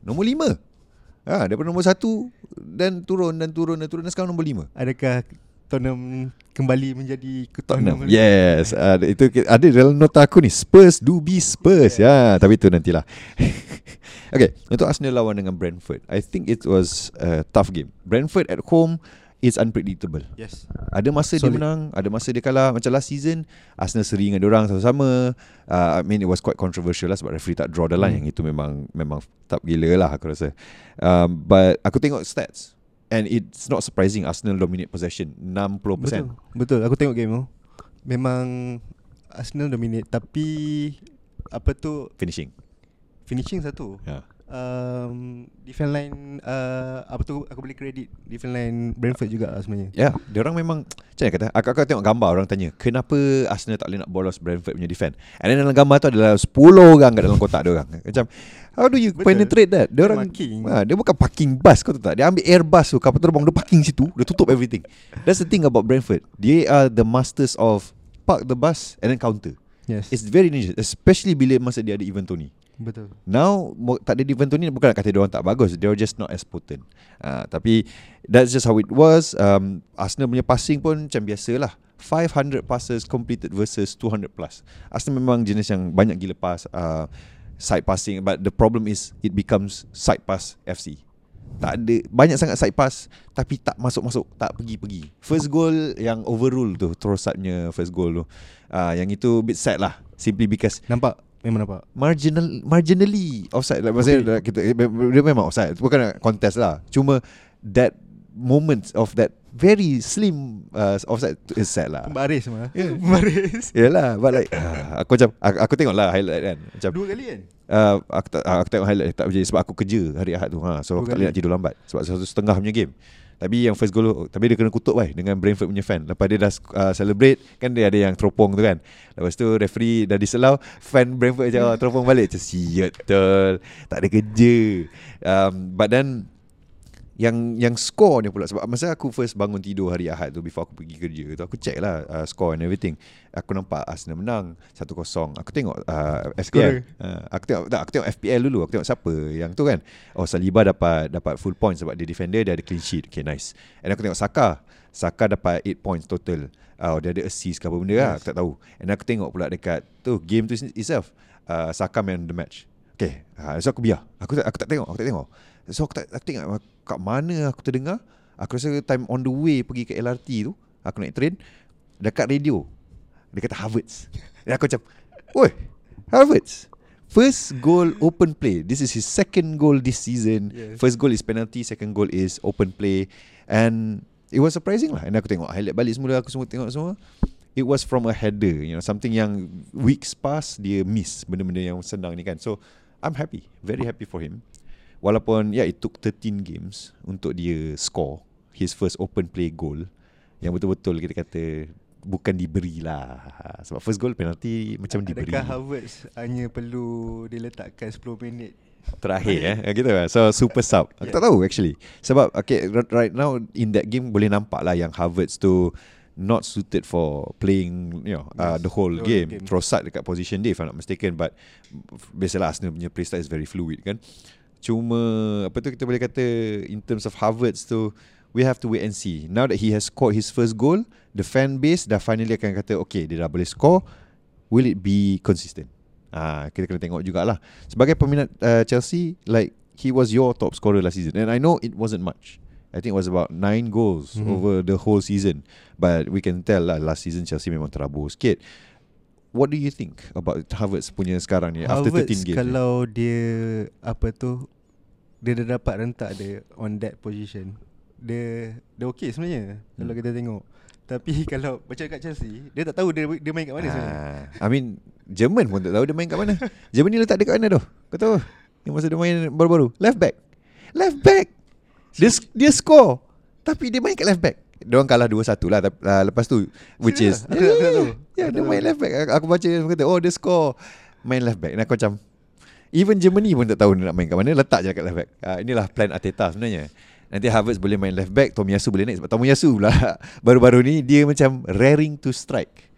Nombor 5 Ha, daripada nombor 1 Dan turun dan turun dan turun Dan sekarang nombor 5 Adakah Tottenham kembali menjadi Tottenham. Tottenham Yes, uh, itu ada dalam nota aku ni Spurs do be Spurs. Ya, tapi itu nantilah. okay, untuk Arsenal lawan dengan Brentford. I think it was a tough game. Brentford at home is unpredictable. Yes Ada masa dia Solid. menang, ada masa dia kalah. Macam last season, Arsenal seri dengan orang sama-sama. Uh, I mean it was quite controversial lah sebab referee tak draw the line. Hmm. Yang itu memang memang tak gila lah aku rasa. Um, but aku tengok stats. And it's not surprising Arsenal dominate possession 60%. Betul Betul Aku tengok game tu Memang Arsenal dominate Tapi Apa tu Finishing. Finishing satu Yeah. Um, Defense line uh, Apa tu Aku boleh kredit Defense line Brentford juga lah sebenarnya Ya, yeah, dia orang memang macam mana kata? Aku, aku tengok gambar orang tanya, kenapa Arsenal tak boleh nak bolos Brentford punya defend? And then dalam gambar tu adalah 10 orang kat dalam kotak dia orang. Macam how do you Betul. penetrate that? Dia orang ha, dia bukan parking bus kau tahu tak? Dia ambil airbus tu kapal terbang dia parking situ, dia tutup everything. That's the thing about Brentford. They are the masters of park the bus and then counter. Yes It's very dangerous especially bila masa dia ada event Tony. Betul Now tak ada event ni bukan nak kata dia orang tak bagus, they are just not as potent. Uh, tapi that's just how it was. Um, Arsenal punya passing pun macam biasalah. 500 passes completed versus 200 plus. Arsenal memang jenis yang banyak gila pass uh, side passing but the problem is it becomes side pass FC. Tak ada banyak sangat side pass tapi tak masuk-masuk, tak pergi-pergi. First goal yang overrule tu, Trossard punya first goal tu. Uh, yang itu bit sad lah simply because Nampak Memang nampak marginal marginally offside like maksudnya okay. kita dia memang offside. Bukan contest lah. Cuma that moment of that very slim uh, offside is sad lah. Baris mah Yeah. Baris. Yalah But like uh, Aku macam Aku, aku tengok lah highlight kan. Macam Dua kali kan? Uh, aku, tak, aku tengok highlight Tak berjaya Sebab aku kerja Hari Ahad tu. Ha, So Dua aku tak boleh nak tidur lambat. Sebab satu setengah punya game Tapi yang first goal Tapi dia kena kutuk baik Dengan Brentford punya fan. Lepas dia dah uh, celebrate Kan dia ada yang teropong tu kan. Lepas tu referee dah diselau Fan Brentford macam oh, Teropong balik. Betul. Tak ada kerja. Um, But then yang yang score ni pula. Sebab masa aku first bangun tidur hari Ahad tu before aku pergi kerja tu aku check lah uh, score and everything. Aku nampak Arsenal menang 1-0 aku tengok uh, FPL uh, aku tengok tak aku tengok FPL dulu. Aku tengok siapa yang tu kan. Oh Saliba dapat dapat full point sebab dia defender dia ada clean sheet. Okay nice. And aku tengok Saka. Saka dapat 8 points total. Oh dia ada assist ke apa benda lah Yes. aku tak tahu. And aku tengok pula dekat tu game tu itself. Uh, Saka man the match. Okay uh, So aku biar. Aku tak, aku tak tengok Aku tak tengok So aku tak aku tengok Kat mana aku terdengar Aku rasa time on the way Pergi ke LRT tu Aku naik train Dekat radio Dia kata Harvards Dan aku macam Oi Harvards First goal open play. This is his second goal this season. Yes. First goal is penalty, second goal is open play and it was surprising lah. And aku tengok highlight balik semula aku semua tengok semua. It was from a header, you know, something yang weeks past dia miss benda-benda yang senang ni kan. So I'm happy, very happy for him. Walaupun yeah, it took 13 games untuk dia score his first open play goal yang betul-betul kita kata bukan diberi lah. Sebab first goal penalty macam diberi. Adakah Harvard hanya perlu diletakkan 10 minit Terakhir eh gitu kan. So super sub. Aku tak tahu actually. Sebab okay right now in that game boleh nampak lah yang Harvard's tu not suited for playing you know uh, Yes, the whole the whole game. game. Trossard dekat position dia if I'm not mistaken but biasalah Arsenal punya playstyle is very fluid kan. Cuma apa tu kita boleh kata in terms of Harvard's tu we have to wait and see. Now that he has scored his first goal, the fan base dah finally akan kata okay dia dah boleh score, will it be consistent? Ah, kita kena tengok jugalah. Sebagai peminat uh, Chelsea, like he was your top scorer last season, and I know it wasn't much. I think it was about nine goals Mhm. over the whole season. But we can tell lah last season Chelsea memang terabur sikit. What do you think about Havertz punya sekarang ni after Harvard 13 games? ni? kalau dia apa tu dia dah dapat rentak dia on that position. Dia dia okey sebenarnya hmm. kalau kita tengok. Tapi kalau macam kat Chelsea, dia tak tahu dia dia main kat mana sebenarnya. Ah, I mean Jerman pun tak tahu dia main kat mana. Jerman ni letak dia kat mana tu? Kau tahu? Yang masa dia main baru-baru. Left back. Left back. Dia dia score. Tapi dia main kat left back. Dia orang kalah 2-1 lah uh, lepas tu which is Serious? Aku tak tahu. Ya, Aku dia main left back. Aku, baca dia kata, "Oh, dia score main left back." Dan aku macam even Germany pun tak tahu nak main kat mana, letak je kat left back. Uh, inilah plan Arteta sebenarnya. Nanti Havertz boleh main left back, Tomiyasu boleh naik sebab Tomiyasu pula baru-baru ni dia macam raring to strike.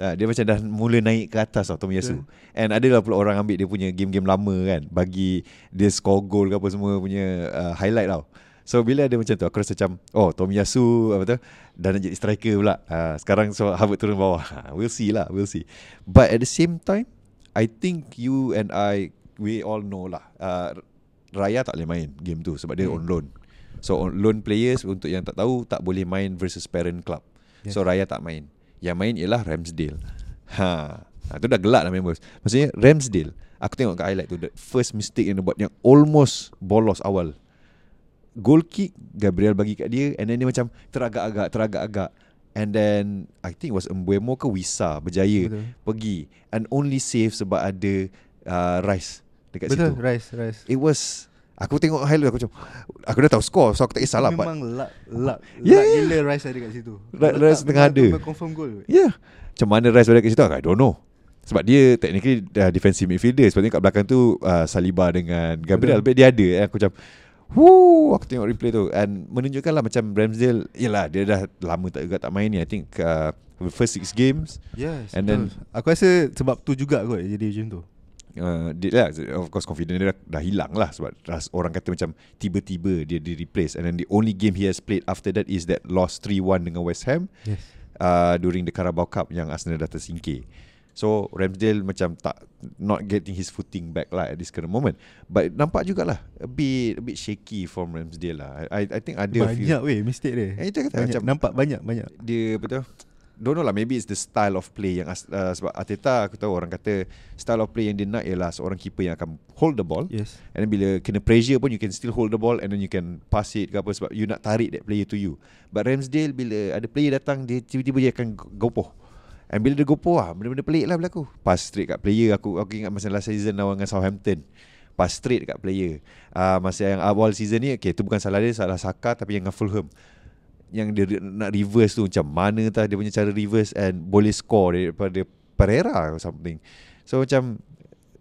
Uh, dia macam dah mula naik ke atas tau Tomiyasu. And ada lah pula orang ambil dia punya game-game lama kan bagi dia score goal ke apa semua punya uh, highlight tau. So bila ada macam tu aku rasa macam oh Tomiyasu apa tu dah nak jadi striker pula. Uh, sekarang so Harvard turun bawah. Ha, we'll see lah, we'll see. But at the same time I think you and I we all know lah uh, Raya tak boleh main game tu sebab dia Hmm. on loan. So on loan players untuk yang tak tahu tak boleh main versus parent club. Yes. So Raya tak main. Yang main ialah Ramsdale. Ha. Ha tu dah gelak dah members. Maksudnya Ramsdale, aku tengok kat highlight tu the first mistake yang dia buat yang almost bolos awal. Goal kick Gabriel bagi kat dia and then dia macam teragak-agak teragak-agak and then I think it was Mbuemo ke Wisa berjaya Betul. pergi and only save sebab ada uh, Rice dekat Betul, situ. rice, rice. It was Aku tengok highlight aku macam Aku dah tahu score So aku tak kisahlah but Memang luck, luck, Yeah, luck yeah. gila rice ada kat situ. Rice tak, tengah ada. confirm goal. Yeah Macam mana Rice berada kat situ I don't know Sebab dia technically uh, defensive midfielder Sebabnya kat belakang tu uh, Saliba dengan Gabriel But dia ada eh. Aku macam Woo, aku tengok replay tu and menunjukkan lah macam Ramsdale Yelah dia dah lama tak juga tak main ni I think uh, the first six games Yes. And then- aku rasa sebab tu juga kot jadi macam tu. uh, dia lah of course confidence dia dah, dah hilang lah sebab ras, orang kata macam tiba-tiba dia di replace and then the only game he has played after that is that lost 3-1 dengan West Ham Yes. uh, during the Carabao Cup yang Arsenal dah tersingkir. So Ramsdale macam tak not getting his footing back lah at this current moment. But nampak jugalah a bit a bit shaky from Ramsdale lah. I I think ada Banyak weh mistake dia. Eh, itu kata banyak, macam- nampak banyak banyak. dia betul Don't know lah Maybe it's the style of play yang uh, Sebab Arteta Aku tahu orang kata Style of play yang dia nak Ialah seorang keeper yang akan Hold the ball Yes. And then bila kena pressure pun You can still hold the ball And then you can pass it ke apa Sebab you nak tarik that player to you But Ramsdale bila ada player datang Dia tiba-tiba dia akan gopoh And bila dia gopoh lah Benda-benda pelik lah berlaku Pass straight kat player Aku aku ingat masa last season Lawan dengan Southampton Pass straight kat player uh, Masa yang awal season ni Okay tu bukan salah dia Salah Saka Tapi yang dengan Fulham yang dia nak reverse tu macam mana tah dia punya cara reverse and boleh score daripada Pereira or something. So macam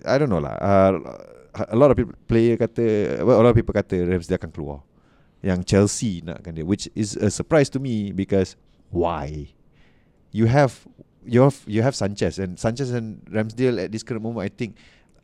I don't know lah. Uh, a lot of people player kata well, a lot of people kata Ramsdale akan keluar. Yang Chelsea nakkan dia which is a surprise to me because why? You have you have you have Sanchez and Sanchez and Ramsdale at this current moment I think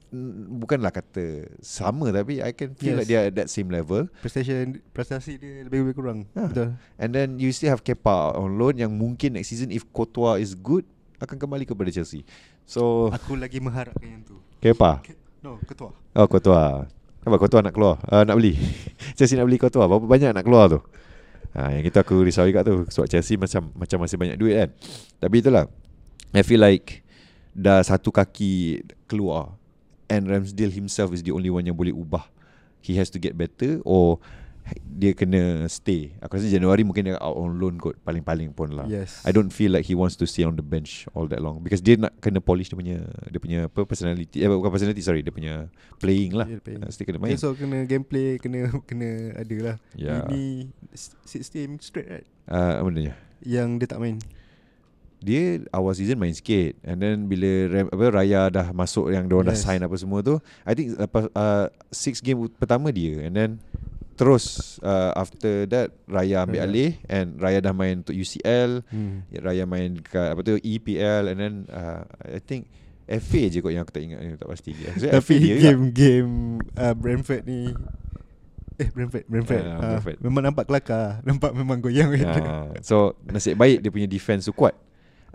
mm, bukanlah kata sama tapi I can feel Yes. like they are at that same level Prestasi prestasi dia lebih lebih kurang. Ah. Betul. And then you still have Kepa on loan yang mungkin next season if Courtois is good akan kembali kepada Chelsea. So Aku lagi mengharapkan yang tu. Kepa. Ke- No, ketua. Oh Courtois. Apa Courtois nak keluar? Uh, nak beli. Chelsea nak beli Courtois. Berapa banyak nak keluar tu? Ha, yang kita aku risau juga tu sebab Chelsea macam macam masih banyak duit kan. Tapi itulah. I feel like dah satu kaki keluar and Ramsdale himself is the only one yang boleh ubah. He has to get better or dia kena stay. Aku rasa Januari mungkin dia out on loan kot paling-paling pun lah. Yes. I don't feel like he wants to stay on the bench all that long because dia nak kena polish dia punya dia punya apa personality eh bukan personality sorry dia punya playing lah. Yeah, playing. Uh, still kena main. Okay, so kena gameplay kena kena ada lah. Yeah. Ini 6 game straight right? Uh, apa namanya? Yang dia tak main. Dia awal season main sikit and then bila Ram, apa Raya dah masuk yang dia yes. dah sign apa semua tu I think lepas uh, six game pertama dia and then terus uh, after that Raya ambil Raya. alih and Raya dah main untuk UCL Hmm. Raya main kat apa tu EPL and then uh, I think FA je kot yang aku tak ingat ni tak pasti dia. So, Tapi FA dia juga. game-game uh, Brentford ni Eh Brentford Brentford, Ah, uh, Brentford. Memang nampak kelakar Nampak memang goyang Ah, so nasib baik dia punya defense tu kuat.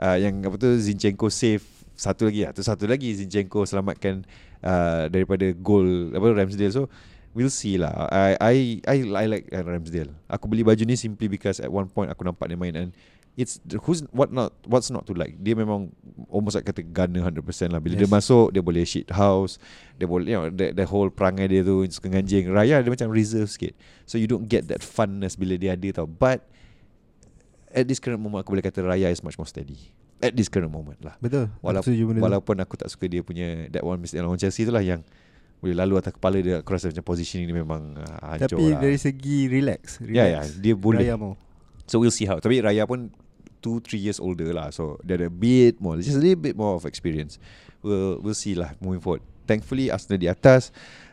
Uh, yang apa tu Zinchenko save satu lagi lah. Tu satu lagi Zinchenko selamatkan uh, daripada gol apa Ramsdale. So we'll see lah. I I I, I like uh, Ramsdale. Aku beli baju ni simply because at one point aku nampak dia main and it's who's what not what's not to like. Dia memang almost like kata gunner 100% lah. Bila yes. dia masuk dia boleh shit house. Dia boleh you know the, the whole perangai dia tu suka anjing. Raya dia macam reserve sikit. So you don't get that funness bila dia ada tau. But at this current moment aku boleh kata Raya is much more steady. At this current moment lah. Betul Walaupun, walaupun aku tak suka dia punya that one mistake lawan Chelsea tu lah yang boleh lalu atas kepala dia aku rasa macam positioning dia memang uh, hancur Tapi lah. dari segi relax, relax Ya, ya, dia boleh. Raya mau So we'll see how. Tapi Raya pun 2 3 years older lah. So dia ada a bit more, just a little bit more of experience. We'll we'll see lah moving forward. Thankfully Arsenal di atas.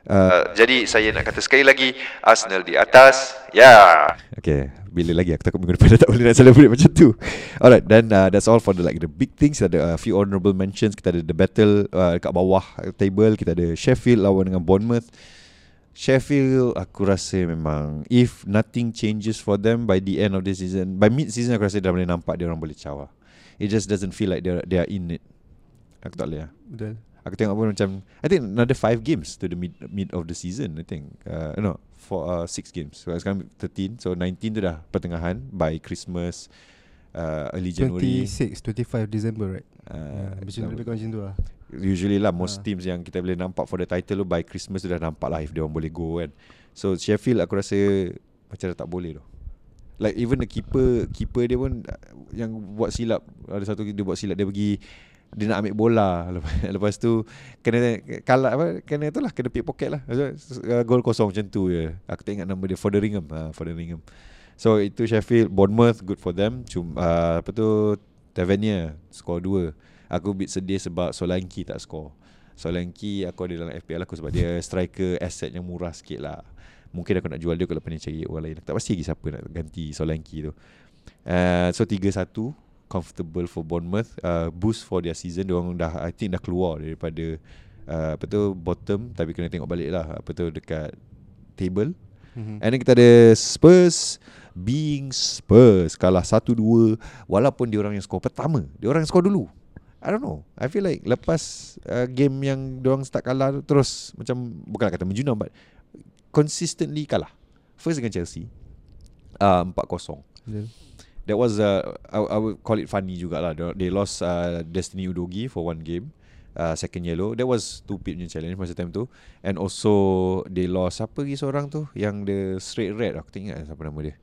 Uh, jadi saya nak kata sekali lagi Arsenal di atas. Ya. Yeah. Okay, bila lagi aku takut minggu depan dah tak boleh nak celebrate macam tu. Alright, then uh, that's all for the like the big things. Kita ada a few honourable mentions. Kita ada the battle uh, dekat bawah table. Kita ada Sheffield lawan dengan Bournemouth. Sheffield aku rasa memang if nothing changes for them by the end of the season by mid season aku rasa dah boleh nampak dia orang boleh cawa. It just doesn't feel like they they are in it. Aku tak boleh lah. Betul Aku tengok pun macam I think another 5 games to the mid mid of the season I think. Uh, no, for uh, 6 games. So sekarang 13 so 19 tu dah pertengahan by Christmas uh, early January. 26 25 December right Uh, uh, Macam lebih kurang macam tu lah Usually lah most Ah. teams yang kita boleh nampak for the title tu by Christmas tu dah nampak lah if dia orang boleh go kan. So Sheffield aku rasa macam dah tak boleh tu. Like even the keeper keeper dia pun uh, yang buat silap ada satu dia buat silap dia pergi dia nak ambil bola. Lepas, tu kena kalah apa kena tu lah kena pickpocket lah. Uh, gol kosong macam tu je. Aku tak ingat nama dia Foderingham uh, Foderingham so itu Sheffield Bournemouth good for them. Cuma uh, apa tu Tavernier skor 2 aku bit sedih sebab Solanki tak skor Solanki aku ada dalam FPL aku sebab dia striker asset yang murah sikit lah. Mungkin aku nak jual dia kalau ni cari orang lain. Tak pasti lagi siapa nak ganti Solanki tu. Uh, so 3-1 comfortable for Bournemouth. Uh, boost for their season. Dia orang dah I think dah keluar daripada uh, apa tu bottom. Tapi kena tengok balik lah apa tu dekat table. Mhm. and then kita ada Spurs being Spurs. Kalah 1-2 walaupun dia orang yang skor pertama. Dia orang yang skor dulu. I don't know. I feel like lepas uh, game yang dia orang start kalah tu terus macam bukanlah kata menjunam but consistently kalah. First dengan Chelsea. Uh, 4-0 Betul. That was uh, I, I would call it funny jugalah. They, they lost uh, Destiny Udogi for one game. Uh, second yellow. That was stupid punya challenge Masa time tu. And also They lost Siapa lagi seorang tu? Yang the straight red. Aku tak ingat siapa nama dia.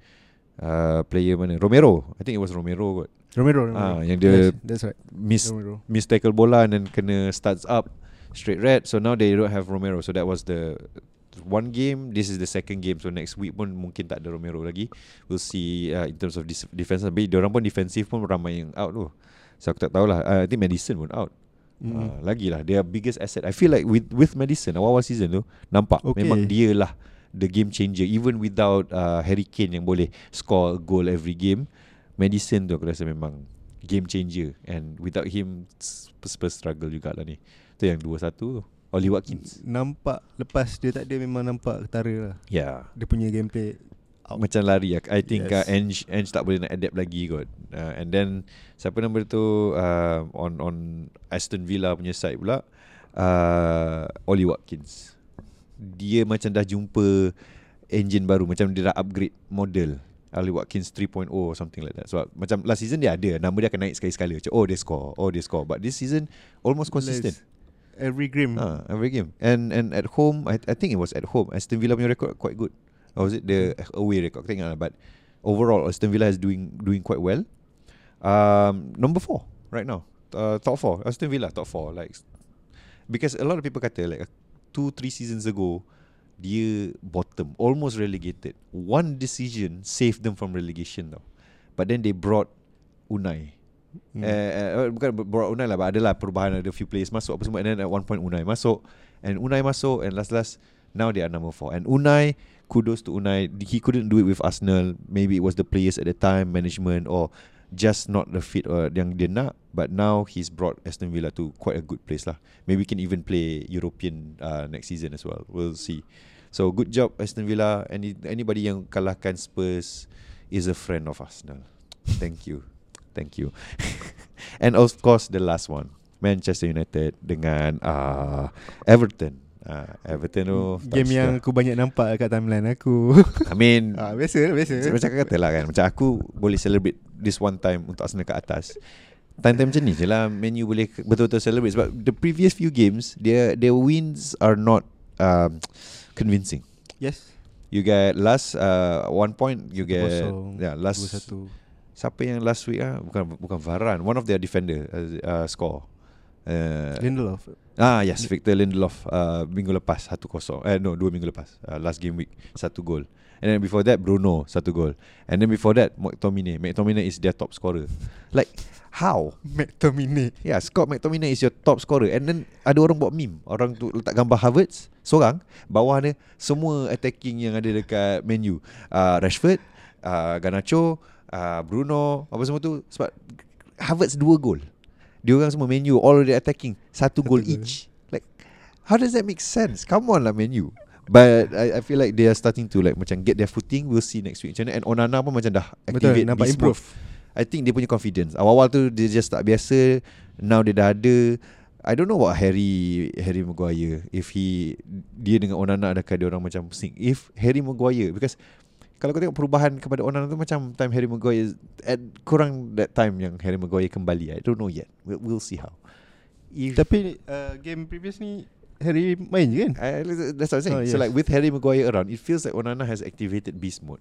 Uh, Player mana? Romero. I think it was Romero kot. Romero, Romero. Ah, yang dia- yes, That's right. Miss Romero. Miss tackle bola And then kena starts up Straight red. So now they don't have Romero. So that was the One game This is the second game. So next week pun Mungkin tak ada Romero lagi. We'll see uh, In terms of defense. Tapi diorang pun defensive pun Ramai yang out tu. So aku tak tahulah uh, I think Madison pun out. Mm. Uh, lagi lah. Their biggest asset I feel like with with Madison Awal-awal season tu Nampak. Okay. Memang dia lah The game changer. Even without uh, Harry Kane yang boleh Score a goal every game Madison tu aku rasa memang Game changer. And without him Spurs Spurs struggle jugalah ni. Tu yang 2-1 tu Oli Watkins. Nampak Lepas dia tak ada Memang nampak ketara lah. Ya. Yeah. Dia punya gameplay out. Macam lari I think yes. uh. Ange, Ange tak boleh nak adapt lagi kot. Uh, And then Siapa nama tu uh, On on Aston Villa punya side pula uh, Oli Watkins. Dia macam dah jumpa Engine baru. Macam dia dah upgrade model. Oli Watkins 3.0 or something like that. So macam last season dia ada. Nama dia akan naik sekali-sekali Macam oh dia score. Oh dia score. But this season Almost consistent. Less. Every game. Ah, every game. And and at home, I I think it was at home. Aston Villa punya record quite good. Or was it the away record? Aku tengok lah. But overall, Aston Villa is doing doing quite well. Um, number four right now. Uh, top four. Aston Villa top four. Like because a lot of people kata like two three seasons ago, dia bottom, almost relegated. One decision saved them from relegation though. But then they brought Unai. Hmm. Eh, bukan brought Unai lah, but adalah perubahan ada few players masuk apa semua. And then at one point Unai masuk, and Unai masuk, and last last now they are number four. And Unai, kudos to Unai, he couldn't do it with Arsenal. Maybe it was the players at the time, management, or just not the fit or yang dia nak. But now he's brought Aston Villa to quite a good place lah. Maybe can even play European uh, next season as well. We'll see. So good job Aston Villa. Any anybody yang kalahkan Spurs is a friend of Arsenal. Thank you. Thank you. and of course the last one, Manchester United dengan uh, Everton. Uh, Everton tu Game yang aku banyak nampak kat timeline aku. I mean ah, Biasa biasa. Macam kata lah kan Macam aku boleh celebrate This one time Untuk Arsenal kat atas. Time-time macam ni je lah Menu boleh betul-betul celebrate. Sebab the previous few games Their their wins are not um, Convincing. Yes. You get last uh, One point You get Kosong, yeah, Last satu. Siapa yang last week ah Bukan bukan Varan One of their defender uh, uh, Score uh, Lindelof Ah yes, Victor Lindelof uh, minggu lepas 1-0. Eh no, dua minggu lepas. Uh, last game week satu gol. And then before that Bruno satu gol. And then before that McTominay. McTominay is their top scorer. Like how? McTominay. Yeah, Scott McTominay is your top scorer. And then ada orang buat meme. Orang tu letak gambar Havertz seorang, bawah ni semua attacking yang ada dekat menu. Uh, Rashford, uh, Garnacho, uh, Bruno, apa semua tu sebab Havertz dua gol. Dia orang semua menu already attacking satu goal each. Like how does that make sense? Come on lah menu. But I, I feel like they are starting to like macam get their footing. We'll see next week macam mana. And Onana pun macam dah activate Betul, nampak improve. I think dia punya confidence. Awal-awal tu dia just tak biasa. Now dia dah ada. I don't know what Harry Harry Maguire if he dia dengan Onana adakah dia orang macam sync. If Harry Maguire because kalau kau tengok perubahan kepada Onana tu macam time Harry Maguire at kurang that time yang Harry Maguire kembali. I don't know yet. We'll, we'll see how. If Tapi uh, game previous ni Harry main je kan? I, that's what I'm saying. Oh, So yes. like with Harry Maguire around, it feels like Onana has activated beast mode.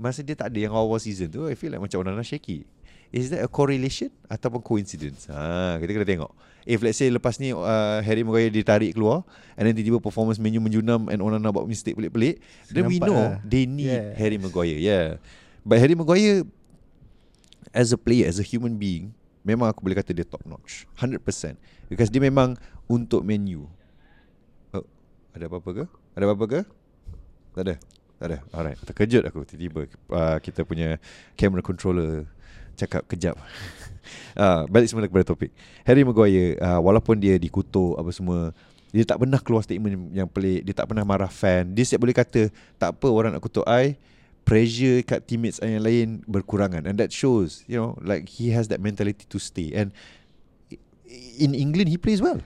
Masa dia tak ada yang awal season tu, I feel like macam Onana shaky. Is that a correlation ataupun coincidence? Ha, kita kena tengok. If let's say lepas ni uh, Harry Maguire ditarik keluar and then tiba-tiba performance menu menjunam and Onana buat mistake pelik-pelik, then we know lah. they need Yes. Harry Maguire. Yeah. But Harry Maguire as a player, as a human being, memang aku boleh kata dia top notch. 100%. Because dia memang untuk menu. Oh, ada apa-apa ke? Ada apa-apa ke? Tak ada. Tak ada. Alright. Terkejut aku tiba-tiba uh, kita punya camera controller cakap kejap. uh, balik semula kepada topik. Harry Maguire uh, walaupun dia dikutuk apa semua dia tak pernah keluar statement yang pelik Dia tak pernah marah fan Dia siap boleh kata Tak apa orang nak kutuk I Pressure kat teammates yang lain Berkurangan And that shows You know Like he has that mentality to stay And In England he plays well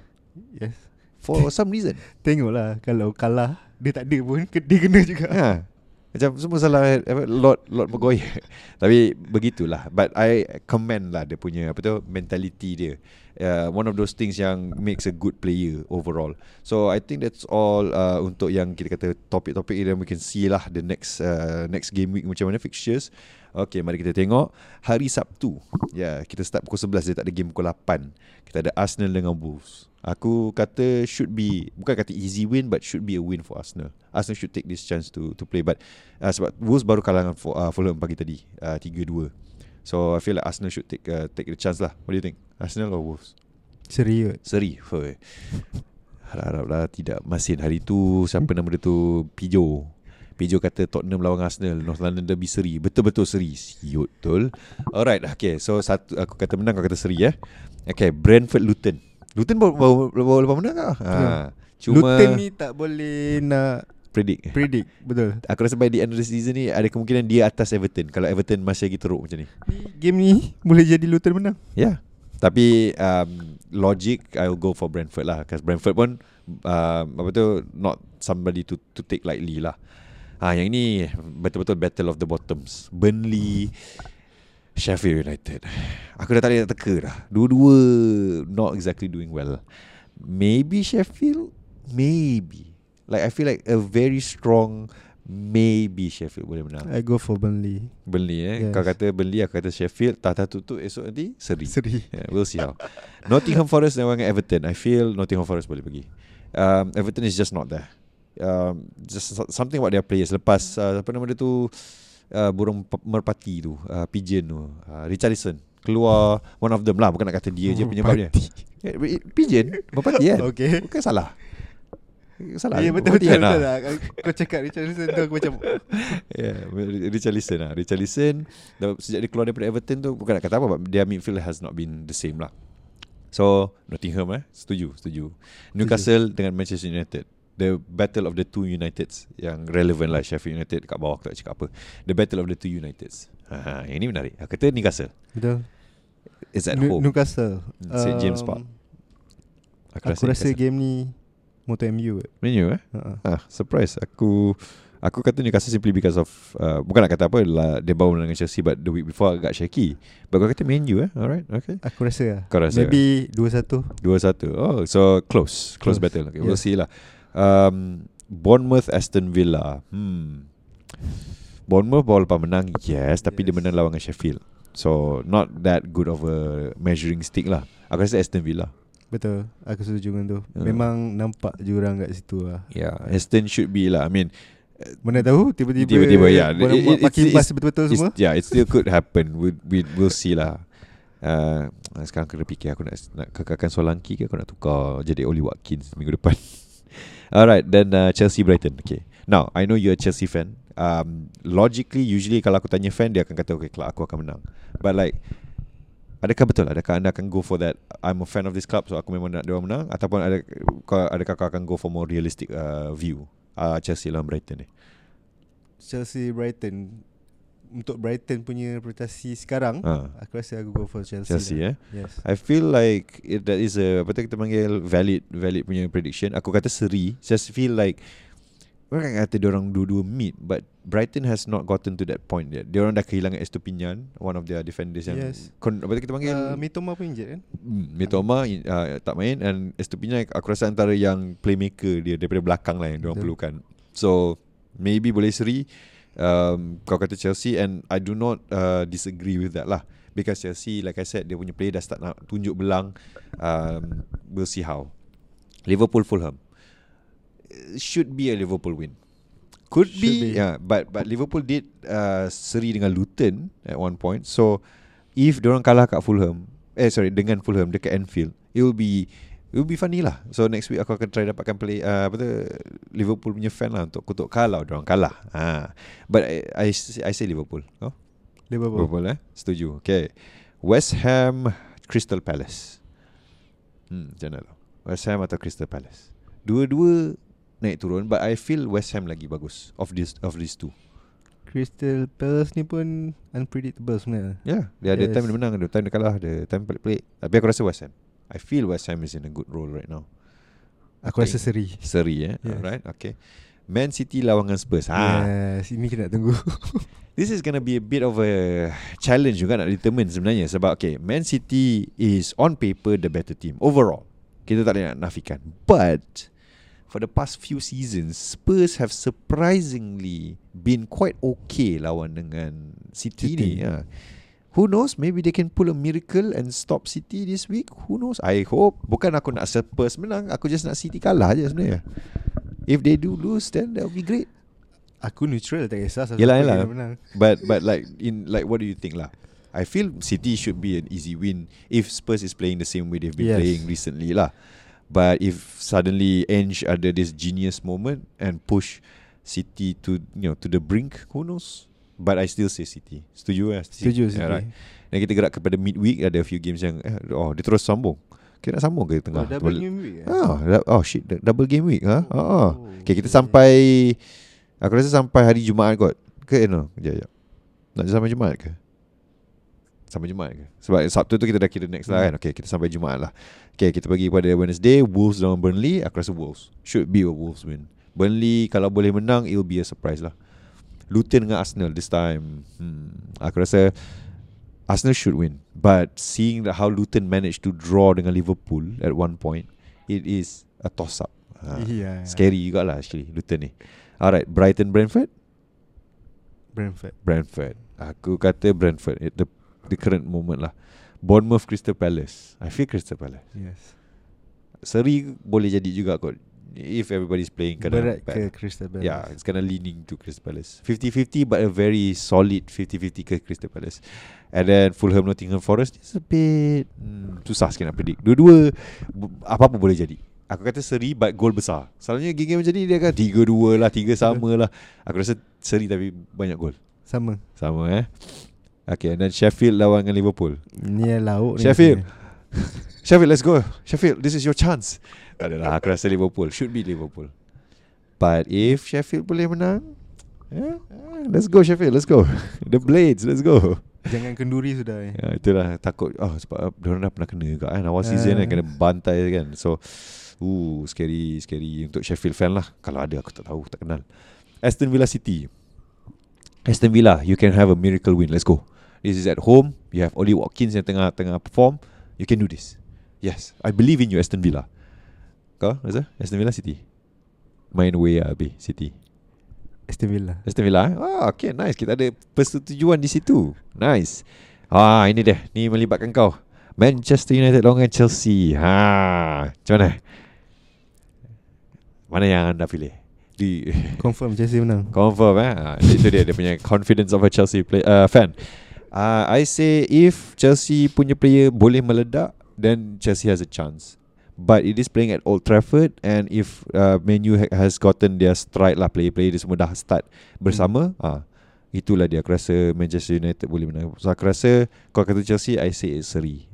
Yes. For some reason Tengoklah kalau kalah dia tak ada pun dia kena juga. ha. Macam semua salah Lord Lord Maguire Tapi begitulah. But I commend lah Dia punya Apa tu Mentality dia. Uh, One of those things yang Makes a good player Overall. So I think that's all uh, Untuk yang kita kata Topik-topik Dan we can see lah The next uh, Next game week Macam mana fixtures Okay mari kita tengok Hari Sabtu Ya yeah, Kita start pukul 11 Dia tak ada game pukul 8 Kita ada Arsenal dengan Wolves Aku kata should be bukan kata easy win but should be a win for Arsenal. Arsenal should take this chance to to play but uh, sebab Wolves baru kalah dengan for, uh, Fulham pagi tadi uh, 3-2. So I feel like Arsenal should take uh, take the chance lah. What do you think? Arsenal or Wolves? Serius. Seri. Fuh. Harap-haraplah tidak masin hari tu siapa nama dia tu Pijo. Pijo kata Tottenham lawan Arsenal North London Derby seri Betul-betul seri Siut betul Alright Okay so satu Aku kata menang Kau kata seri eh Okay Brentford Luton Luton baru, baru, baru lepas menang kah? Ha. Cuma Luton ni tak boleh nak predict predict. Betul. Aku rasa by the end of the season ni Ada kemungkinan dia atas Everton Kalau Everton masih lagi teruk macam ni Ni game ni boleh jadi Luton menang. Ya yeah. Tapi um, Logic I'll go for Brentford lah Because Brentford pun um, Apa tu Not somebody to to take lightly lah Ha, yang ini betul-betul battle of the bottoms. Burnley, Sheffield United. Aku dah tak nak teka dah. Dua-dua not exactly doing well. Maybe Sheffield, maybe. Like I feel like a very strong maybe Sheffield boleh menang. I go for Burnley. Burnley eh. Yes. Kau kata Burnley, aku kata Sheffield, tata tutup esok nanti seri. Seri. Yeah, we'll see how. Nottingham Forest dengan Everton. I feel Nottingham Forest boleh pergi. Um, Everton is just not there. Um, just so- something about their players. Lepas uh, apa nama dia tu uh, burung merpati tu, uh, pigeon tu, uh, Richarlison keluar one of them lah bukan nak kata dia je penyebabnya. Eh, Pigeon, merpati kan? Okay. Bukan salah. Salah. Ya betul merpati betul, kan, betul ah? lah. Kau cakap Richarlison tu aku macam Yeah, Richarlison lah. Richarlison dah- sejak dia keluar daripada Everton tu bukan nak kata apa, their midfield has not been the same lah. So Nottingham eh, setuju, setuju. Newcastle dengan Manchester United. The battle of the two Uniteds yang relevant lah Sheffield United kat bawah aku tak cakap apa. The battle of the two Uniteds. Ha, yang ini menarik. Aku kata Newcastle. Betul. It's at Nu- home. Newcastle. St. James Park. Aku rasa Newcastle. game ni Moto MU kot. Man U eh? Uh-uh. Ah, surprise. Aku aku kata Newcastle simply because of uh, bukan nak kata apa lah dia baru dengan Chelsea but the week before agak shaky. But kau kata Man U eh? Alright, okay. Aku rasa lah. Kau rasa? Maybe 2-1. 2-1. Oh, so close. Close, Close. battle. Okay, we'll Yes. see lah. Um, Bournemouth Aston Villa. Hmm. Bournemouth baru lepas menang, yes, tapi dia Yes. menang lawan dengan Sheffield. So not that good of a measuring stick lah. Aku rasa Aston Villa. Betul. Aku setuju dengan tu. Uh. Memang nampak jurang kat situ lah. Yeah, Aston should be lah. I mean, Mana tahu tiba-tiba Tiba-tiba, ya. Bola It- betul-betul semua. Yeah, it still could happen. We we we'll see lah. Uh, sekarang kena fikir aku nak nak kekalkan Solanki ke aku nak tukar jadi Oli Watkins minggu depan. Alright, then uh, Chelsea Brighton. Okay. Now, I know you're a Chelsea fan. Um, logically, usually kalau aku tanya fan, dia akan kata, okay, kelak aku akan menang. But like, adakah betul? Adakah anda akan go for that? I'm a fan of this club, so aku memang nak dia menang. Ataupun ada, adakah kau akan go for more realistic uh, view? Uh, Chelsea lawan Brighton ni. Chelsea Brighton untuk Brighton punya prestasi sekarang, Ha. aku rasa aku go for Chelsea. Chelsea lah. eh. Yes. I feel like it, that is a apa tu kita panggil valid valid punya prediction. Aku kata seri. Just feel like orang kata dia orang dua-dua meet but Brighton has not gotten to that point yet. Dia orang dah kehilangan Estupinian, one of their defenders yang Yes. kon, apa kita panggil Uh, Mitoma pun injured kan? Hmm, Mitoma uh, tak main and Estupinian aku rasa antara yang playmaker dia daripada belakang lah yang dia orang perlukan. So maybe boleh seri um, kau kata Chelsea and I do not uh, disagree with that lah. Because Chelsea like I said dia punya player dah start nak tunjuk belang um, we'll see how. Liverpool Fulham. Should be a Liverpool win. Could Should be, be. yeah but but Liverpool did uh, seri dengan Luton at one point. So if diorang kalah kat Fulham eh sorry dengan Fulham dekat Anfield it will be it will be funny lah. So next week aku akan try dapatkan play uh, apa tu Liverpool punya fan lah untuk kutuk kalau diorang kalah. Ha. But I I, I say Liverpool oh Liverpool. Liverpool eh? Setuju. Okay. West Ham Crystal Palace. Hmm macam mana tu? West Ham atau Crystal Palace? Dua-dua naik turun but I feel West Ham lagi bagus of this of these two. Crystal Palace ni pun unpredictable sebenarnya. Yeah, dia ada Yes. time dia menang, ada time dia kalah, ada time pelik-pelik. Tapi aku rasa West Ham. I feel West Ham is in a good role right now. Aku rasa seri. Seri eh. Yes. Alright, okay. Man City lawan dengan Spurs. Ha. Yes, ini kita nak tunggu. This is gonna be a bit of a challenge juga nak determine sebenarnya sebab okay, Man City is on paper the better team overall. Kita tak boleh nak nafikan. But for the past few seasons, Spurs have surprisingly been quite okay lawan dengan City, City. ni. Ha. Who knows? Maybe they can pull a miracle and stop City this week. Who knows? I hope. Bukan aku nak Spurs menang. Aku just nak City kalah je sebenarnya. If they do lose, then that will be great. Aku neutral tak kisah Yelah, yelah. But but like in like what do you think lah? I feel City should be an easy win if Spurs is playing the same way they've been Yes. playing recently lah. But if suddenly Ange ada this genius moment and push City to you know to the brink, who knows? But I still say City. Setuju eh? Setuju City. Yeah, right. Dan kita gerak kepada midweek ada a few games yang eh, oh dia terus sambung. Kita nak sambung ke Oh, tengah? double Boleh- game week eh? Ah, oh shit, double game week ha? Oh, Oh, okay, kita okay. sampai aku rasa sampai hari Jumaat kot. Ke no? Kejap, kejap. Nak sampai Jumaat ke? Sampai Jumaat ke? Sebab Sabtu tu kita dah kira next lah Hmm. kan. Okay, kita sampai Jumaat lah. Okay, kita pergi pada Wednesday, Wolves lawan Burnley. Aku rasa Wolves. Should be a Wolves win. Burnley kalau boleh menang, it will be a surprise lah. Luton dengan Arsenal this time. Hmm, aku rasa Arsenal should win. But seeing that how Luton managed to draw dengan Liverpool at one point, it is a toss up. Ha. Yeah. Scary jugalah actually Luton ni. Alright, Brighton Brentford. Brentford. Brentford. Aku kata Brentford at the the current moment lah. Bournemouth Crystal Palace. I feel Crystal Palace. Yes. Seri boleh jadi juga kot. If everybody's playing kena Berat ke Crystal Palace? Yeah, it's kind of leaning to Crystal Palace. 50-50 but a very solid 50-50 ke Crystal Palace. And then Fulham Nottingham Forest is a bit hmm, susah sikit nak predict. Dua-dua apa-apa boleh jadi. Aku kata seri but gol besar. Selalunya game-game macam ni dia kan 3-2 lah, 3 sama lah. Aku rasa seri tapi banyak gol. Sama. Sama eh. Okay, and then Sheffield lawan dengan Liverpool. Ni lauk ni Sheffield. rasanya. Sheffield, let's go. Sheffield, this is your chance. Tak adalah, aku rasa Liverpool. Should be Liverpool. But if Sheffield boleh menang, yeah, eh, let's go Sheffield, let's go. The Blades, let's go. Jangan kenduri sudah eh. Ya, itulah takut. Oh, sebab dia dah pernah kena juga kan. Awal season kan Ah. kena bantai kan. So, ooh, scary, scary untuk Sheffield fan lah. Kalau ada aku tak tahu, tak kenal. Aston Villa City. Aston Villa, you can have a miracle win. Let's go. This is at home. You have Oli Watkins yang tengah tengah perform. You can do this. Yes, I believe in you Aston Villa. Kau, Reza? Aston Villa City. Main away lah, Abi, City. Aston Villa. Aston Villa eh? Ah, okay, nice. Kita ada persetujuan di situ. Nice. Ah, ini dia. Ni melibatkan kau. Manchester United lawan Chelsea. Ha, macam mana? Mana yang anda pilih? Di Confirm Chelsea menang. confirm eh. Ah, itu dia dia punya confidence of a Chelsea play, uh, fan. Uh, I say if Chelsea punya player boleh meledak, then Chelsea has a chance. But it is playing at Old Trafford and if uh, Man U ha- has gotten their stride lah player-player dia semua dah start bersama, ah itulah dia aku rasa Manchester United boleh menang. So aku rasa kalau kata Chelsea I say it's seri.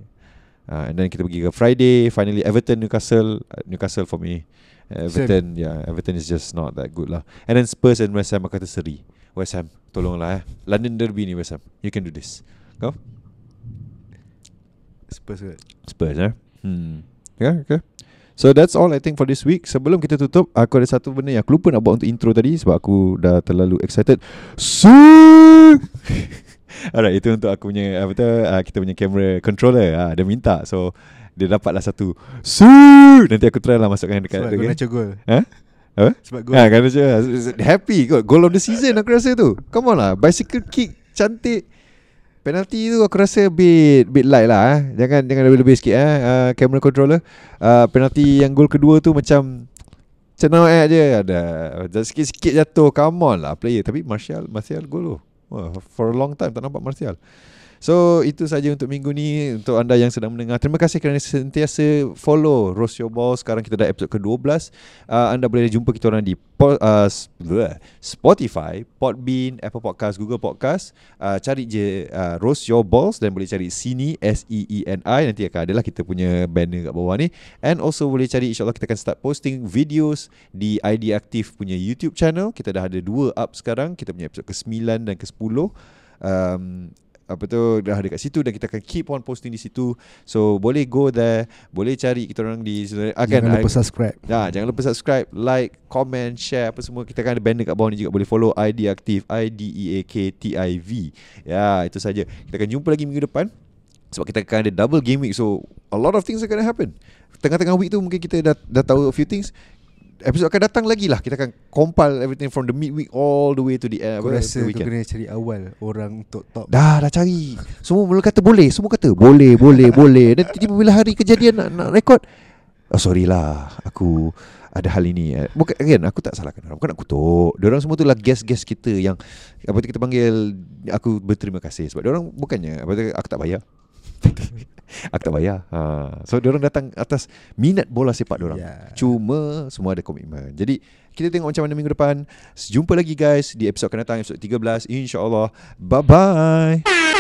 Uh, and then kita pergi ke Friday finally Everton Newcastle uh, Newcastle for me. Everton yeah Everton is just not that good lah. And then Spurs and West Ham aku kata seri. West Ham tolonglah eh. London Derby ni West Ham. You can do this. Kau? Spurs kot. Spurs eh. Hmm. Yeah, okay. So that's all I think for this week. Sebelum kita tutup, aku ada satu benda yang aku lupa nak buat untuk intro tadi sebab aku dah terlalu excited. So Alright, itu untuk aku punya apa tu uh, kita punya camera controller. Ah, dia minta. So dia dapatlah satu. So nanti aku try lah masukkan dekat Sebab okay? Nacho gol. Ha? Apa? Sebab gol. Ha, kan macam happy kot. Goal of the season aku rasa tu. Come on lah. Bicycle kick cantik. Penalty tu aku rasa bit bit light lah eh. Jangan jangan lebih-lebih sikit eh uh, camera controller. Uh, penalty yang gol kedua tu macam Cenau eh je ada Dah sikit-sikit jatuh Come on lah player Tapi Martial Martial gol tu Wah, For a long time tak nampak Martial So itu saja untuk minggu ni Untuk anda yang sedang mendengar. Terima kasih kerana sentiasa follow Roast Your Ball Sekarang kita dah episod ke-12 uh, Anda boleh jumpa kita orang di uh, Spotify Podbean Apple Podcast Google Podcast. Uh, Cari je uh, Roast Your Balls Dan boleh cari Sini S-E-E-N-I Nanti akan adalah kita punya banner kat bawah ni. And also boleh cari InsyaAllah kita akan start posting videos Di ID Aktif punya YouTube channel. Kita dah ada dua up sekarang. Kita punya episod ke-9 dan ke-10 um, apa tu dah ada kat situ dan kita akan keep on posting di situ. So boleh go there, boleh cari kita orang di. Akan Jangan lupa subscribe. Ya, jangan lupa subscribe, like, comment, share apa semua. Kita akan ada banner kat bawah ni juga boleh follow ID Aktif I D E A K T I V. Ya, itu saja. Kita akan jumpa lagi minggu depan. Sebab kita akan ada double game week So a lot of things are going to happen Tengah-tengah week tu mungkin kita dah, dah tahu a few things Episode akan datang lagi lah. Kita akan compile everything from the midweek all the way to the end Aku apa, rasa kau weekend. kena cari awal orang untuk top. Dah dah cari. Semua mula kata boleh. Semua kata boleh boleh boleh. Dan tiba-tiba bila hari kejadian nak, nak rekod Oh sorry lah. Aku ada hal ini. Eh. Bukan again Aku tak salahkan orang. Bukan nak kutuk Diorang semua tu lah guest-guest kita Yang Apa tu kita panggil Aku berterima kasih Sebab diorang bukannya Apa tu Aku tak bayar Aku tak bayar. Ha. So diorang datang atas Minat bola sepak diorang. Ya. Cuma Semua ada komitmen. Jadi Kita tengok macam mana minggu depan. Jumpa lagi guys Di episod akan datang Episod 13 InsyaAllah. Bye-bye